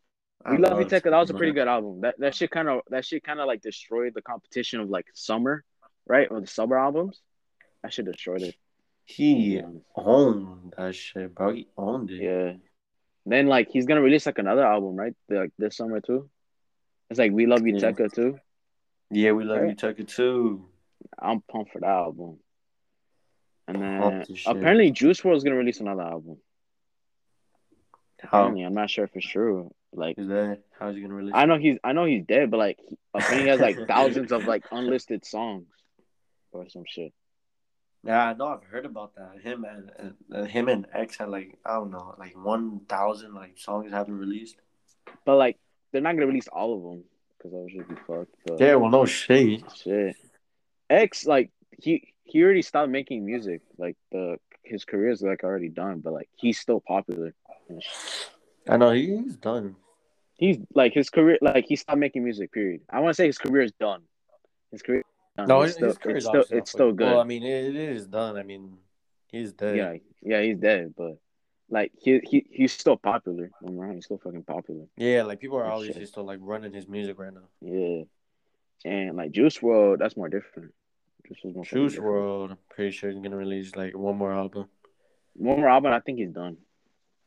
Speaker 2: I
Speaker 1: "We Love You,
Speaker 2: love
Speaker 1: Tecca." That was a pretty good album. That that shit kind of that shit kind of like destroyed the competition of like summer, right? Or the summer albums. That shit destroyed it.
Speaker 2: He owned that shit, bro. He owned it.
Speaker 1: Yeah. Then like he's gonna release like another album, right? Like this summer too. It's like "We Love You,
Speaker 2: Yeah.
Speaker 1: Tecca" too.
Speaker 2: Yeah, we love you,
Speaker 1: Right.
Speaker 2: Tecca too.
Speaker 1: I'm pumped for that album. And then
Speaker 2: Pumped as shit.
Speaker 1: apparently Juice WRLD is gonna release another album.
Speaker 2: How
Speaker 1: Apparently, I'm not sure for sure. Like
Speaker 2: is that? How's he gonna release?
Speaker 1: I know he's I know he's dead, but like he, apparently he has like thousands of like unlisted songs or some shit.
Speaker 2: Yeah, I know. I've heard about that. Him and, uh, him and X had like I don't know, like one thousand like songs haven't released.
Speaker 1: But like they're not gonna release all of them because I was just be fucked. But
Speaker 2: Yeah, well, no shade.
Speaker 1: shit. X like he he already stopped making music. Like the his career is like already done, but like he's still popular.
Speaker 2: I know he's done.
Speaker 1: He's like his career, like he stopped making music. Period. I want to say his career is done. His career. Done.
Speaker 2: No,
Speaker 1: it's
Speaker 2: his,
Speaker 1: still, it's still, it's still good.
Speaker 2: Well, I mean, it, it is done. I mean, he's dead.
Speaker 1: yeah, yeah, he's dead, but like he he he's still popular. I'm. He's still fucking popular.
Speaker 2: Yeah, like people are obviously
Speaker 1: shit.
Speaker 2: still like running his music right now.
Speaker 1: Yeah, and like Juice WRLD, that's more different. Juice more
Speaker 2: Juice. World, I'm pretty sure he's gonna release like one more album.
Speaker 1: One more album, I think he's done.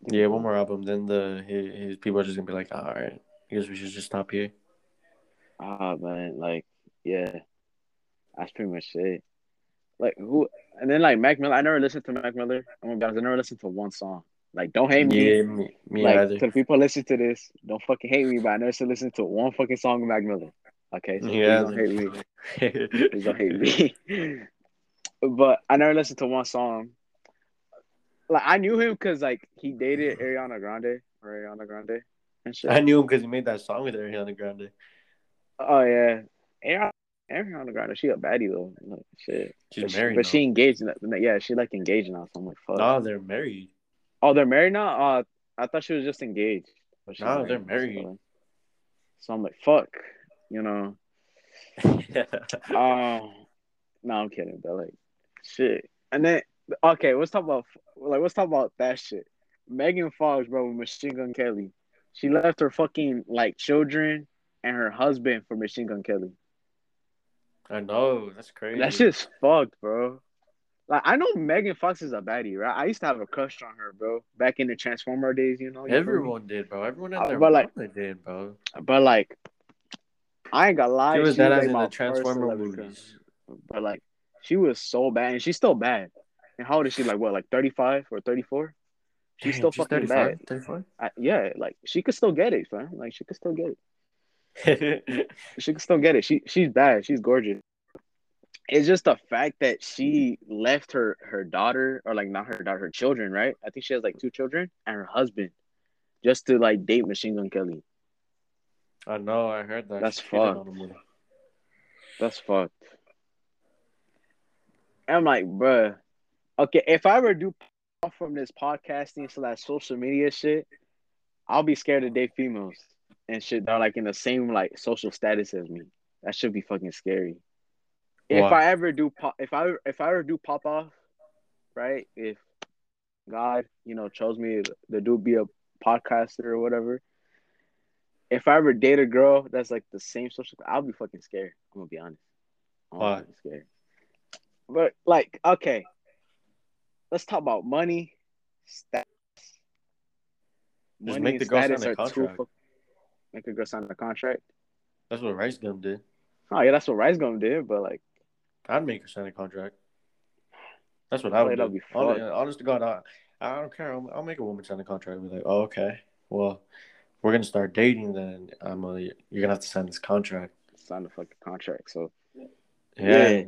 Speaker 2: Yeah, one more album. Then the his, his people are just gonna be like, all right, I guess we should just stop here.
Speaker 1: Ah man, like yeah, that's pretty much it. Like who? And then like Mac Miller, I never listened to Mac Miller. I'm gonna be honest, I never listened to one song. Like don't hate me.
Speaker 2: Yeah, me, me
Speaker 1: like
Speaker 2: either.
Speaker 1: to the people listen to this, don't fucking hate me, but I never listened to one fucking song of Mac Miller. Okay, so
Speaker 2: Yeah,
Speaker 1: don't hate me. Don't hate me. but I never listened to one song. Like I knew him because like he dated Ariana Grande, or Ariana Grande, and shit.
Speaker 2: I knew him because he made that song with Ariana Grande.
Speaker 1: Oh yeah, Ariana, Ariana Grande, she a baddie though. Like, shit,
Speaker 2: She's
Speaker 1: but she,
Speaker 2: married
Speaker 1: but she engaged. In, yeah, she like engaged now. So I'm like, fuck.
Speaker 2: No, they're married.
Speaker 1: Oh, they're married now. Uh, I thought she was just engaged. But she's
Speaker 2: No, they're married.
Speaker 1: So, so I'm like, fuck, you know. Um, no, I'm kidding, but like, shit. And then, okay, let's talk about like let's talk about that shit. Megan Fox, bro, with Machine Gun Kelly. She left her fucking like children and her husband for Machine Gun Kelly.
Speaker 2: I know that's crazy.
Speaker 1: That shit's fucked, bro. Like I know Megan Fox is a baddie, right? I used to have a crush on her, bro. Back in the Transformer days, you know. you?
Speaker 2: Everyone did, bro. Everyone
Speaker 1: Uh,
Speaker 2: in their
Speaker 1: but, like-
Speaker 2: mama did, bro.
Speaker 1: But like, I ain't gonna lie.
Speaker 2: She was
Speaker 1: she
Speaker 2: that
Speaker 1: like
Speaker 2: as in the Transformer movies.
Speaker 1: But like, she was so bad, and she's still bad. And how old is she? Like what? Like thirty five or thirty four? She's still fucking bad.
Speaker 2: 35.
Speaker 1: Yeah, like she could still get it, man. Like she could still get it. She could still get it. She she's bad. She's gorgeous. it's just the fact that she left her her daughter or like not her daughter, her children, right? I think she has like two children and her husband just to like date Machine Gun Kelly.
Speaker 2: I know. I heard that.
Speaker 1: That's
Speaker 2: She
Speaker 1: fucked.
Speaker 2: on him with-
Speaker 1: That's fucked. I'm like, bruh. Okay, if I ever do off from this podcasting slash social media shit, I'll be scared to date females and shit. They're like in the same like social status as me. That should be fucking scary. If? I ever do pop, if I if I ever do pop off, right? If God, you know, chose me to do be a podcaster or whatever. If I ever date a girl that's like the same social, I'll be fucking scared. I'm gonna be honest. I'm
Speaker 2: Why?
Speaker 1: scared. But like, okay, let's talk about money, status.
Speaker 2: Just
Speaker 1: Money
Speaker 2: make the girl sign
Speaker 1: status
Speaker 2: a contract.
Speaker 1: fuck- Make a girl sign a contract.
Speaker 2: That's what Rice Gum did.
Speaker 1: Oh yeah, that's what Rice Gum did. But like,
Speaker 2: I'd make her sign a contract. That's what I would
Speaker 1: That'd
Speaker 2: do.
Speaker 1: be
Speaker 2: Hon-
Speaker 1: fucked.
Speaker 2: honest to God, I, I don't care. I'll, I'll make a woman sign a contract. and Be like, oh, okay. Well, we're gonna start dating. Then I'm a, you're gonna have to sign this contract.
Speaker 1: sign the fucking contract. So
Speaker 2: Yeah.
Speaker 1: Yeah.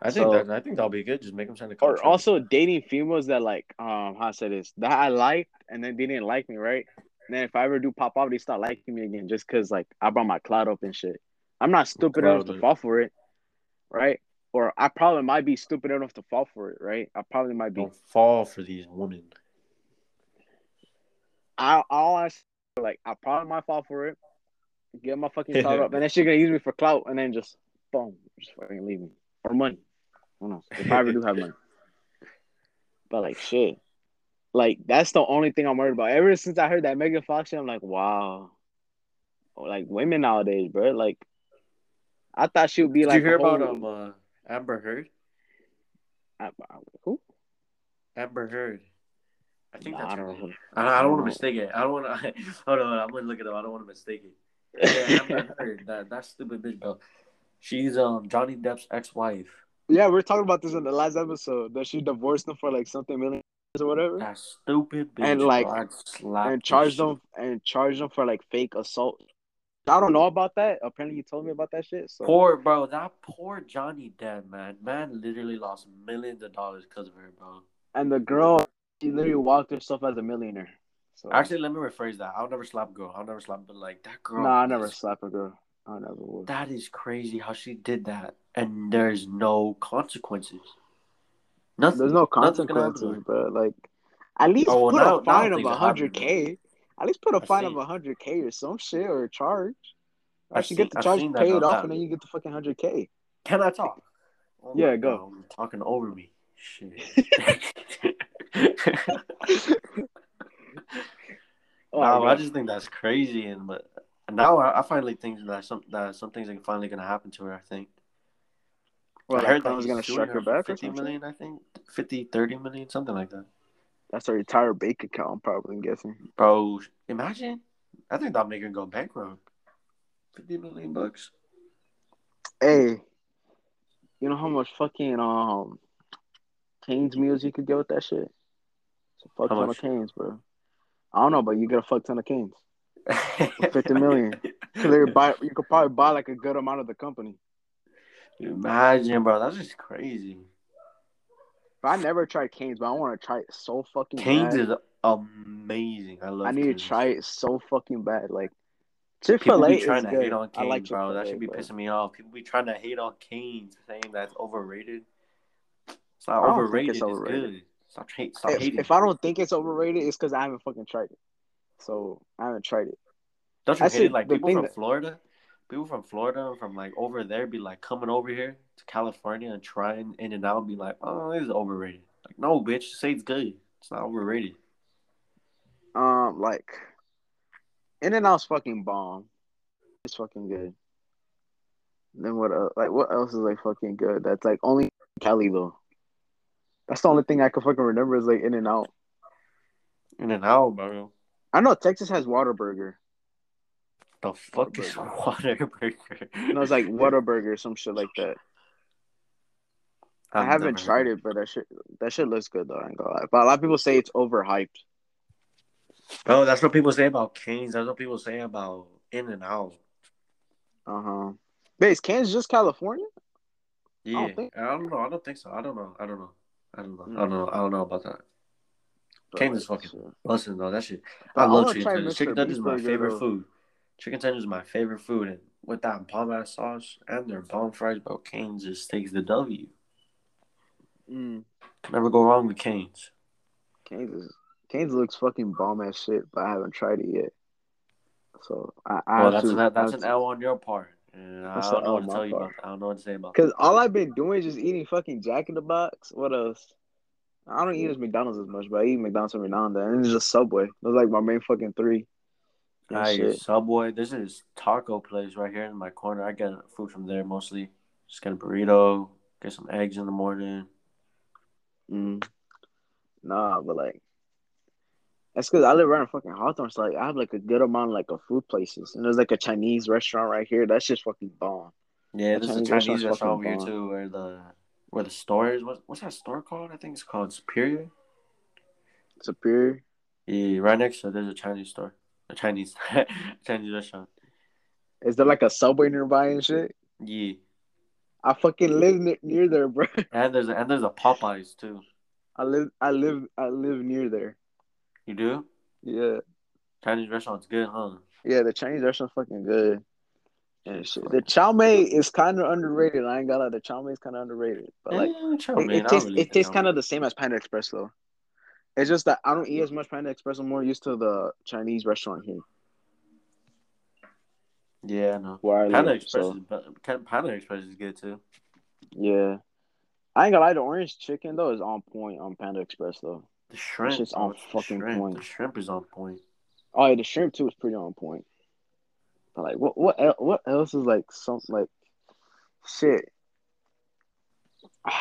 Speaker 2: I think
Speaker 1: So-
Speaker 2: that I think that'll be good. Just make them sign a contract.
Speaker 1: or also dating females that like um how I said this that I liked and then they didn't like me, right? And then if I ever do pop off, they start liking me again just cause like I brought my cloud up and shit. I'm not stupid enough to fall for it, right? Or I probably might be stupid enough to fall for it, right? I probably might be.
Speaker 2: don't fall for these women.
Speaker 1: I all I like I probably might fall for it, get my fucking clout up, and then she's gonna use me for clout, and then just boom, just fucking leave me or money. Who knows? If I ever do have money, but like shit, like that's the only thing I'm worried about. Ever since I heard that Megan Fox shit, I'm like, wow, like women nowadays, bro. Like I thought she would be
Speaker 2: Did
Speaker 1: like.
Speaker 2: Did you hear about um uh, Amber Heard?
Speaker 1: I- I- who?
Speaker 2: Amber Heard. I think
Speaker 1: Nah,
Speaker 2: that's
Speaker 1: I don't.
Speaker 2: I don't, I don't want to mistake it. I don't want to. Hold on, I'm gonna look it up. I don't want to mistake it. Yeah, Amber Heard. That that stupid bitch, bro. She's um Johnny Depp's ex-wife.
Speaker 1: Yeah, we're talking about this in the last episode that she divorced him for like something million or whatever.
Speaker 2: That stupid bitch.
Speaker 1: And, like, and charged them and charged them for like fake assault. I don't know about that. Apparently, you told me about that shit. So
Speaker 2: Poor bro, that poor Johnny Depp, man. Man literally lost millions of dollars because of her, bro.
Speaker 1: and the girl, she literally walked herself as a millionaire. So
Speaker 2: Actually, let me rephrase that. I'll never slap a girl. I'll never slap, but like that girl.
Speaker 1: nah, I never slap a girl. I never would.
Speaker 2: That is crazy how she did that, and there's no consequences. Nothing.
Speaker 1: There's no
Speaker 2: Nothing's gonna happen to
Speaker 1: consequences, but like, at least
Speaker 2: Oh, well,
Speaker 1: put
Speaker 2: now-
Speaker 1: a fine of a hundred k. At least put a
Speaker 2: I
Speaker 1: fine
Speaker 2: see.
Speaker 1: of a hundred k or some shit or a charge.
Speaker 2: I've
Speaker 1: Actually, get the charge paid off,
Speaker 2: that.
Speaker 1: and then you get the fucking hundred k.
Speaker 2: Can I talk? Oh
Speaker 1: Yeah, go.
Speaker 2: God, you're talking over me. Shit.
Speaker 1: Oh,
Speaker 2: no, I just think that's crazy, and but now I, I finally think that some that some things are finally gonna happen to her. I think.
Speaker 1: Well,
Speaker 2: I
Speaker 1: like,
Speaker 2: heard that
Speaker 1: Clown's
Speaker 2: he's
Speaker 1: gonna
Speaker 2: suing
Speaker 1: strike her back or
Speaker 2: 50
Speaker 1: something.
Speaker 2: million, I think 50, 30 million, something like that.
Speaker 1: That's her entire bank account, I'm probably guessing.
Speaker 2: Bro, imagine. I think that'll make her go bankrupt. Fifty million bucks.
Speaker 1: Hey, you know how much fucking um Canes meals you could get with that shit? It's a fuck
Speaker 2: How
Speaker 1: ton
Speaker 2: much?
Speaker 1: of Canes, bro. I don't know, but you get a fuck ton of Canes. 50 million. You could, buy, you could probably buy like a good amount of the company.
Speaker 2: Imagine, bro. That's just crazy.
Speaker 1: But I never tried Canes, but I want to try it so fucking
Speaker 2: Canes
Speaker 1: bad.
Speaker 2: is amazing. I love.
Speaker 1: I need to try it so fucking bad. Like Chick
Speaker 2: People
Speaker 1: Fil A is
Speaker 2: trying to
Speaker 1: good.
Speaker 2: hate on
Speaker 1: I like
Speaker 2: bro. That should be
Speaker 1: bro.
Speaker 2: pissing me off. People be trying to hate on Canes, saying that's overrated. It's not overrated.
Speaker 1: it's
Speaker 2: It's,
Speaker 1: overrated.
Speaker 2: good. Stop, hate, stop
Speaker 1: If,
Speaker 2: hating.
Speaker 1: if I don't think it's overrated, it's because I haven't fucking tried it. So I haven't tried it.
Speaker 2: Don't you hate
Speaker 1: it?
Speaker 2: Like people from
Speaker 1: that-
Speaker 2: Florida, people from Florida, from like over there, be like coming over here to California and trying In and Out, be like, "Oh, this is overrated." Like, no, bitch, say it's good. It's not overrated.
Speaker 1: Um, like In and Out's fucking bomb. It's fucking good. Then what? Uh, like what else is like fucking good? That's like only Cali though. That's the only thing I can fucking remember is like In and Out.
Speaker 2: In and Out, bro.
Speaker 1: I know Texas has Whataburger.
Speaker 2: The fuck is Whataburger?
Speaker 1: You know, it's like Whataburger, or some shit like that. I haven't tried it, but that shit that shit looks good though. I ain't gonna lie. But a lot of people say it's overhyped.
Speaker 2: Oh, that's what people say about Canes. That's what people say about In and Out.
Speaker 1: Uh huh. Base Kansas just California?
Speaker 2: Yeah, I
Speaker 1: don't
Speaker 2: I don't know. I don't think so. I don't know. I don't know. I don't know.
Speaker 1: Mm.
Speaker 2: I don't know. I don't know about that. Canes is fucking
Speaker 1: shit.
Speaker 2: busting though. That shit. I love chicken tenders. Chicken tenders is my favorite
Speaker 1: though.
Speaker 2: food. Chicken tenders is my favorite food, and with that bomb ass sauce and their bomb fries, bro, Canes just takes the W.
Speaker 1: Mm.
Speaker 2: Can never go wrong with Canes.
Speaker 1: Canes is Canes looks fucking bomb ass shit, but I haven't tried it yet. So I, I
Speaker 2: Well, that's
Speaker 1: to,
Speaker 2: that, that's an L on your part. And I don't know what to tell
Speaker 1: my
Speaker 2: you about. I don't know what to say about.
Speaker 1: Cause all I've been doing is just eating fucking Jack in the Box. What else? I don't eat as McDonald's as much, but I eat McDonald's every now and then. And it's just Subway. Those like my main fucking three.
Speaker 2: I. Subway. This is taco place right here in my corner. I get food from there mostly. Just get a burrito, get some eggs in the morning.
Speaker 1: Mm. Nah, but like that's because I live right around fucking Hawthorne, so like I have like a good amount of like of food places, and there's like a Chinese restaurant right here. That's just fucking bomb.
Speaker 2: Yeah,
Speaker 1: The
Speaker 2: there's a
Speaker 1: Chinese
Speaker 2: Chinese restaurant over here too, where the where the store is. What, what's that store called? I think it's called Superior.
Speaker 1: Superior.
Speaker 2: Yeah, right next to it, there's a Chinese store, a Chinese Chinese restaurant.
Speaker 1: Is there like a Subway nearby and shit?
Speaker 2: Yeah,
Speaker 1: I fucking live ne- near there, bro.
Speaker 2: and there's a, and there's a Popeyes too.
Speaker 1: I live, I live, I live near there.
Speaker 2: You do?
Speaker 1: Yeah,
Speaker 2: Chinese restaurant's good, huh?
Speaker 1: yeah. The Chinese restaurant's fucking good. And shit. The chow mein is kind of underrated. I ain't got lie. The chow mein is kind of underrated, but like
Speaker 2: chow
Speaker 1: it,
Speaker 2: mein,
Speaker 1: it
Speaker 2: I
Speaker 1: tastes,
Speaker 2: really
Speaker 1: it tastes kind of the same as Panda Express though. It's just that I don't eat as much Panda Express. I'm more used to the Chinese restaurant here
Speaker 2: Yeah, I know.
Speaker 1: where I
Speaker 2: Panda
Speaker 1: live.
Speaker 2: Express
Speaker 1: So
Speaker 2: is be- Panda Express is good too.
Speaker 1: yeah, I ain't gonna lie. The orange chicken though is on point on Panda Express though.
Speaker 2: The shrimp,
Speaker 1: shit's
Speaker 2: bro,
Speaker 1: on fucking
Speaker 2: shrimp.
Speaker 1: point.
Speaker 2: The shrimp is on point.
Speaker 1: Oh yeah, the shrimp too is pretty on point. Like, what what el- what else is like some like shit?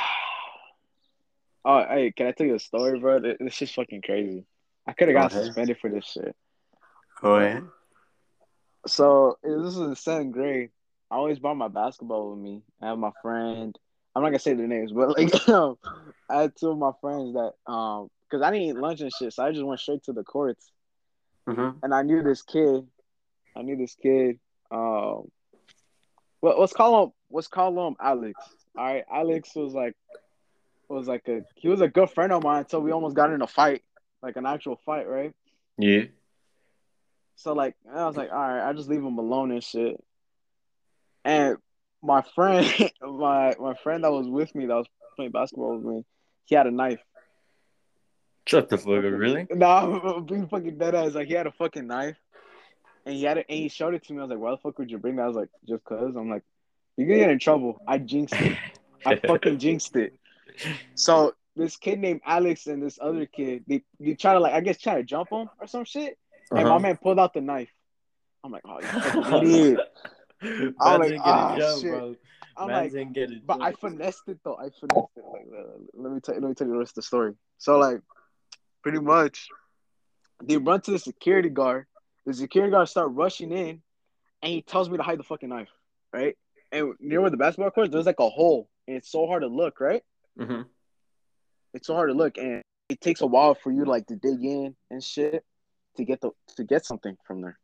Speaker 1: Oh, hey, can I tell you a story, bro? This shit's fucking crazy. I could have got
Speaker 2: ahead.
Speaker 1: suspended for this shit.
Speaker 2: Go ahead.
Speaker 1: So this was in seventh grade. I always brought my basketball with me. I have my friend. I'm not gonna say their names, but like um, I had two of my friends that um because I didn't eat lunch and shit, so I just went straight to the courts.
Speaker 2: Mm-hmm.
Speaker 1: And I knew this kid. I knew this kid. Um, what let's call him let's call him Alex. All right, Alex was like was like a he was a good friend of mine until we almost got in a fight, like an actual fight, right?
Speaker 2: Yeah.
Speaker 1: So like I was like, all right, I just leave him alone and shit. And my friend, my my friend that was with me, that was playing basketball with me, he had a knife.
Speaker 2: Shut the fuck up, really?
Speaker 1: Nah, being fucking dead ass. Like he had a fucking knife, and he had it, and he showed it to me. I was like, why the fuck would you bring that? I was like, just cause. I'm like, you're gonna get in trouble. I jinxed it. I fucking jinxed it. So this kid named Alex and this other kid, they they try to like, I guess try to jump him or some shit. And my
Speaker 2: Uh-huh.
Speaker 1: man pulled out the knife. I'm like, oh, you idiot. I'm like, ah,
Speaker 2: jumped,
Speaker 1: shit.
Speaker 2: bro.
Speaker 1: I'm
Speaker 2: Man's
Speaker 1: like,
Speaker 2: getting
Speaker 1: but I finessed it though. I finessed it. Like, uh, let me tell let me tell you the rest of the story. So like, pretty much, they run to the security guard. The security guard start rushing in, and he tells me to hide the fucking knife, right? And near where the basketball court, there's like a hole, and it's so hard to look, right?
Speaker 2: Mhm.
Speaker 1: It's so hard to look, and it takes a while for you like to dig in and shit to get the to get something from there.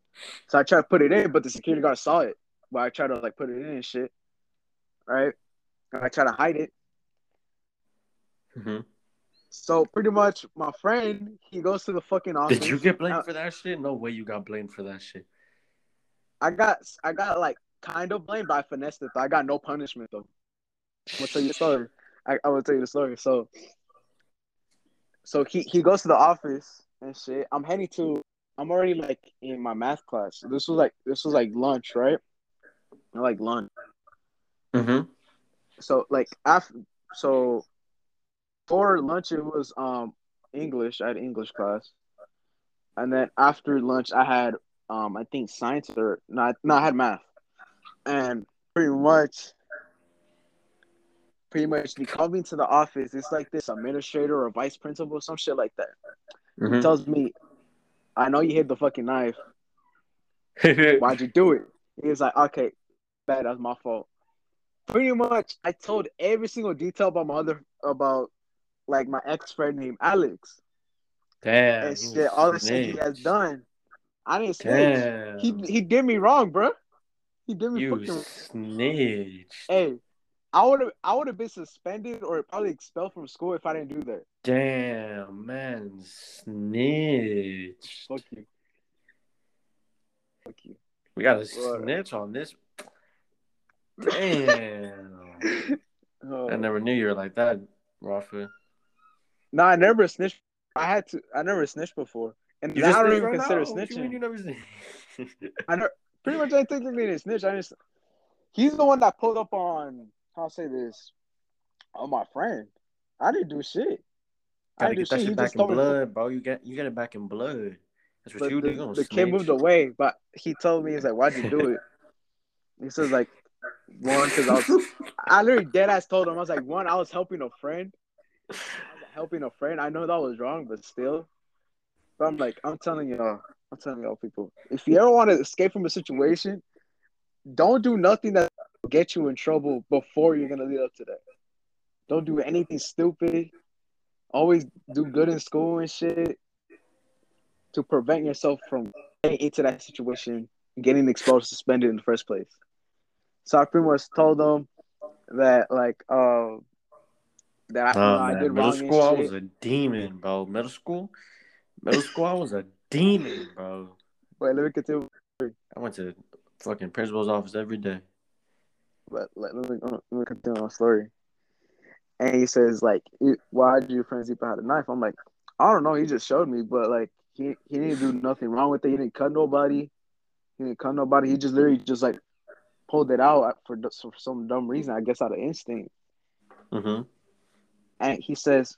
Speaker 1: So I tried to put it in, but the security guard saw it. But I tried to like put it in and shit, right? And I try to hide it.
Speaker 2: Mhm.
Speaker 1: So pretty much, my friend he goes to the fucking office.
Speaker 2: Did you get blamed
Speaker 1: Uh,
Speaker 2: for that shit? No way you got blamed for that shit.
Speaker 1: I got I got like kind of blamed, by I finessed it. Though. I got no punishment though. I'm gonna tell you the story. I, I will tell you the story. So, so he he goes to the office and shit. I'm heading to. I'm already like in my math class. This was like this was like lunch, right? Like lunch.
Speaker 2: Mm-hmm.
Speaker 1: So like after so for lunch it was um English. I had English class, and then after lunch I had um I think science or not. No, I had math, and pretty much. Pretty much, they called me to the office. It's like this administrator or vice principal, some shit like that.
Speaker 2: Mm-hmm.
Speaker 1: tells me, "I know you hit the fucking knife. Why'd you do it?" He was like, "Okay, bad. That's my fault." Pretty much, I told every single detail about my other about like my ex friend named Alex
Speaker 2: Damn.
Speaker 1: and shit. All the shit he has done. I didn't snitch. He he did me wrong, bro. He did me
Speaker 2: you
Speaker 1: fucking.
Speaker 2: snitched.
Speaker 1: Hey, I would have I would have been suspended or probably expelled from school if I didn't do that.
Speaker 2: Damn, man, snitch.
Speaker 1: Fuck you. Fuck you.
Speaker 2: We got a snitch on this. Damn.
Speaker 1: Oh.
Speaker 2: I never knew you were like that, Rafa.
Speaker 1: No, I never snitched. I had to. I never snitched before, and
Speaker 2: You
Speaker 1: I
Speaker 2: just
Speaker 1: don't even
Speaker 2: right
Speaker 1: consider
Speaker 2: now? What you mean
Speaker 1: snitching.
Speaker 2: you never?
Speaker 1: I never, pretty much I technically didn't snitch. I just he's the one that pulled up on how I say this on my friend. I didn't do shit. I
Speaker 2: Gotta
Speaker 1: didn't do
Speaker 2: that
Speaker 1: shit. He
Speaker 2: shit back
Speaker 1: just
Speaker 2: in
Speaker 1: told me.
Speaker 2: blood, bro. You get you get it back in blood. That's what
Speaker 1: But
Speaker 2: you do.
Speaker 1: the,
Speaker 2: You gonna
Speaker 1: the kid moved away, but he told me he's like, "Why'd you do it?" He says like, "One, because I was." I literally dead ass told him I was like, "One, I was helping a friend. Helping a friend. I know that was wrong, but still." But I'm like, I'm telling y'all, I'm telling y'all people, if you ever want to escape from a situation, don't do nothing that get you in trouble before you're gonna lead up to that. Don't do anything stupid. Always do good in school and shit to prevent yourself from getting into that situation getting exposed, suspended in the first place. So I pretty much told them that like uh that I,
Speaker 2: Oh,
Speaker 1: I did
Speaker 2: Middle
Speaker 1: wrong
Speaker 2: school, I was a demon, bro. Middle school, middle school, I was a demon, bro.
Speaker 1: Wait, let me continue.
Speaker 2: I went to fucking principal's office every day.
Speaker 1: But let, let me let me continue my story. And he says like, "Why did your friend Zipa have a knife?" I'm like, "I don't know. He just showed me, but like he he didn't do nothing wrong with it. He didn't cut nobody. He didn't cut nobody. He just literally just like pulled it out for, for some dumb reason. I guess out of instinct."
Speaker 2: Mm-hmm.
Speaker 1: And he says,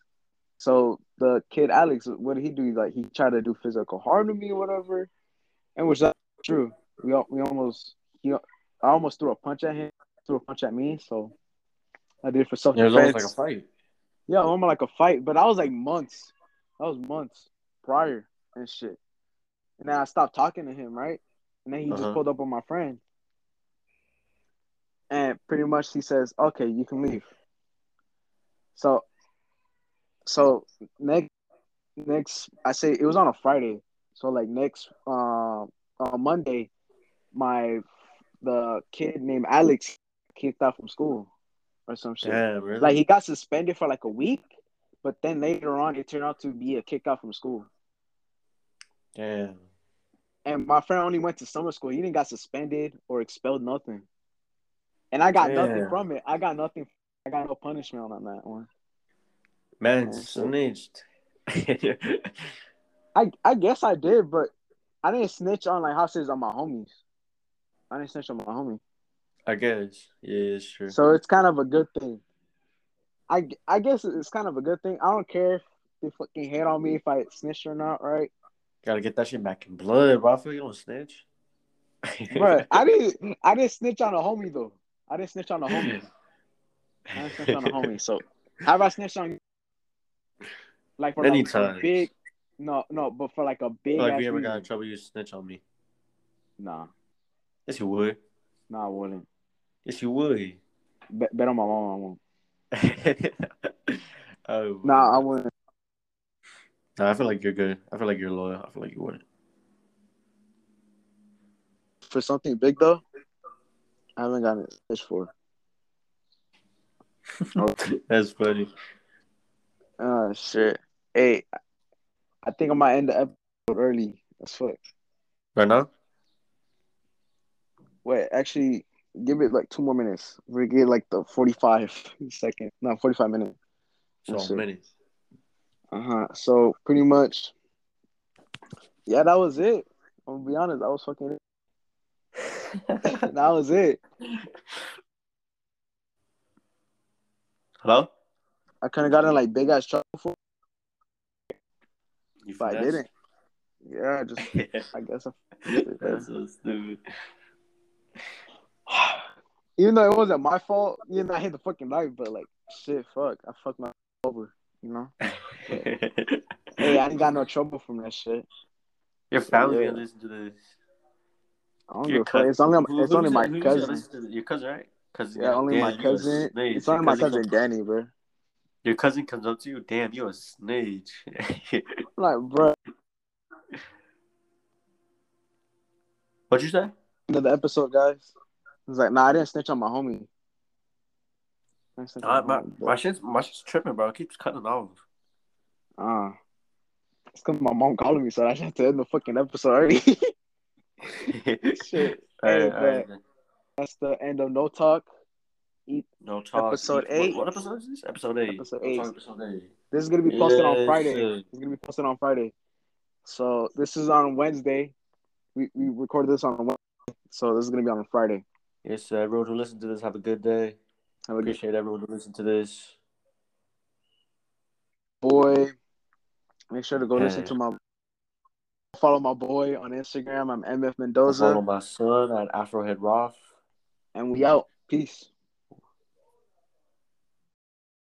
Speaker 1: "So the kid Alex, what did he do? Like he tried to do physical harm to me or whatever." And which that's true. We we almost he I almost threw a punch at him, threw a punch at me. So I did it for self-defense.
Speaker 2: It was almost like a fight.
Speaker 1: Yeah, almost like a fight, but I was like months. That was months prior and shit. And then I stopped talking to him, right? And then he
Speaker 2: Uh-huh.
Speaker 1: just pulled up on my friend. And pretty much he says, Okay, you can leave. So so next next I say it was on a Friday. So like next um on Monday, my the kid named Alex kicked out from school or some shit.
Speaker 2: Damn, really?
Speaker 1: Like he got suspended for like a week, but then later on it turned out to be a kick out from school.
Speaker 2: Damn.
Speaker 1: And my friend only went to summer school. He didn't got suspended or expelled, nothing. And I got nothing from it. I got nothing. I got no punishment on that one.
Speaker 2: Man, snitched.
Speaker 1: I I guess I did, but I didn't snitch on like houses on my homies. I didn't snitch on my homie,
Speaker 2: I guess. Yeah, it's true.
Speaker 1: so it's kind of a good thing. I I guess it's kind of a good thing. I don't care if they fucking hate on me if I snitch or not, right?
Speaker 2: Gotta get that shit back in blood, Rafa. You don't snitch.
Speaker 1: But I didn't I didn't snitch on a homie though. I didn't snitch on a homie. I didn't snitch on a homie. So have I snitched on you? Like for
Speaker 2: Many
Speaker 1: like a
Speaker 2: times.
Speaker 1: big no no, but for like a big
Speaker 2: like
Speaker 1: ass
Speaker 2: we ever
Speaker 1: reason.
Speaker 2: got in trouble, you snitch on me.
Speaker 1: Nah,
Speaker 2: Yes, you would.
Speaker 1: nah, I wouldn't.
Speaker 2: Yes, you would.
Speaker 1: Bet, bet on my mom, I won't.
Speaker 2: oh,
Speaker 1: Nah, I wouldn't.
Speaker 2: Nah, I feel like you're good. I feel like you're loyal. I feel like you wouldn't.
Speaker 1: For something big though, I haven't gotten it snitched for.
Speaker 2: That's funny.
Speaker 1: Oh shit. Hey, I think I might end the episode early. That's fuck.
Speaker 2: Right now?
Speaker 1: Wait, actually, give it like two more minutes. We get like the forty-five second, no, forty-five minutes.
Speaker 2: So
Speaker 1: Shit.
Speaker 2: many.
Speaker 1: Uh huh. So pretty much, yeah, that was it. I'm gonna be honest, that was fucking it. that was it.
Speaker 2: Hello?
Speaker 1: I kind of got in like big ass trouble for, it,
Speaker 2: You
Speaker 1: but I didn't. Yeah, I
Speaker 2: just.
Speaker 1: I guess. I,
Speaker 2: That's so stupid.
Speaker 1: even though it wasn't my fault, you know, I hit the fucking knife, but like, shit, fuck, I fucked my over. You know. Hey, I ain't got no trouble from that shit.
Speaker 2: Your family
Speaker 1: Yeah.
Speaker 2: gonna listen to this.
Speaker 1: I don't
Speaker 2: Your
Speaker 1: give a fuck. It's only
Speaker 2: Who-
Speaker 1: it's only my cousin.
Speaker 2: Your cousin, right? Cousin.
Speaker 1: Yeah, only my
Speaker 2: Damn, you a
Speaker 1: cousin.
Speaker 2: snitch.
Speaker 1: It's
Speaker 2: Your
Speaker 1: only my cousin Danny, bro.
Speaker 2: Your cousin comes up to you. Damn, you a snitch.
Speaker 1: Like, bro,
Speaker 2: What'd you say?
Speaker 1: the episode, guys. He's like, nah, I didn't snitch on my homie.
Speaker 2: Uh, my, my shit's my shit's tripping, bro. It keeps cutting off.
Speaker 1: Ah. It's because my mom calling me, so I have to end the fucking episode already. Shit.
Speaker 2: All right, all right.
Speaker 1: That's the end of No Talk.
Speaker 2: No talk.
Speaker 1: Episode eight.
Speaker 2: What, episode is this? Episode eight.
Speaker 1: Episode
Speaker 2: No
Speaker 1: eight.
Speaker 2: Talk, Episode eight.
Speaker 1: This is gonna be posted on Friday.
Speaker 2: sir.
Speaker 1: It's gonna be posted on Friday. So this is on Wednesday. We we recorded this on Wednesday, so this is gonna be on Friday.
Speaker 2: Yes, uh, everyone who listened to this, have a good day.
Speaker 1: Have a good
Speaker 2: Appreciate everyone who listened to this.
Speaker 1: boy. Make sure to go listen to my follow my boy on Instagram. I'm MF Mendoza.
Speaker 2: Follow my son at Afrohead Roth.
Speaker 1: and we out. Peace.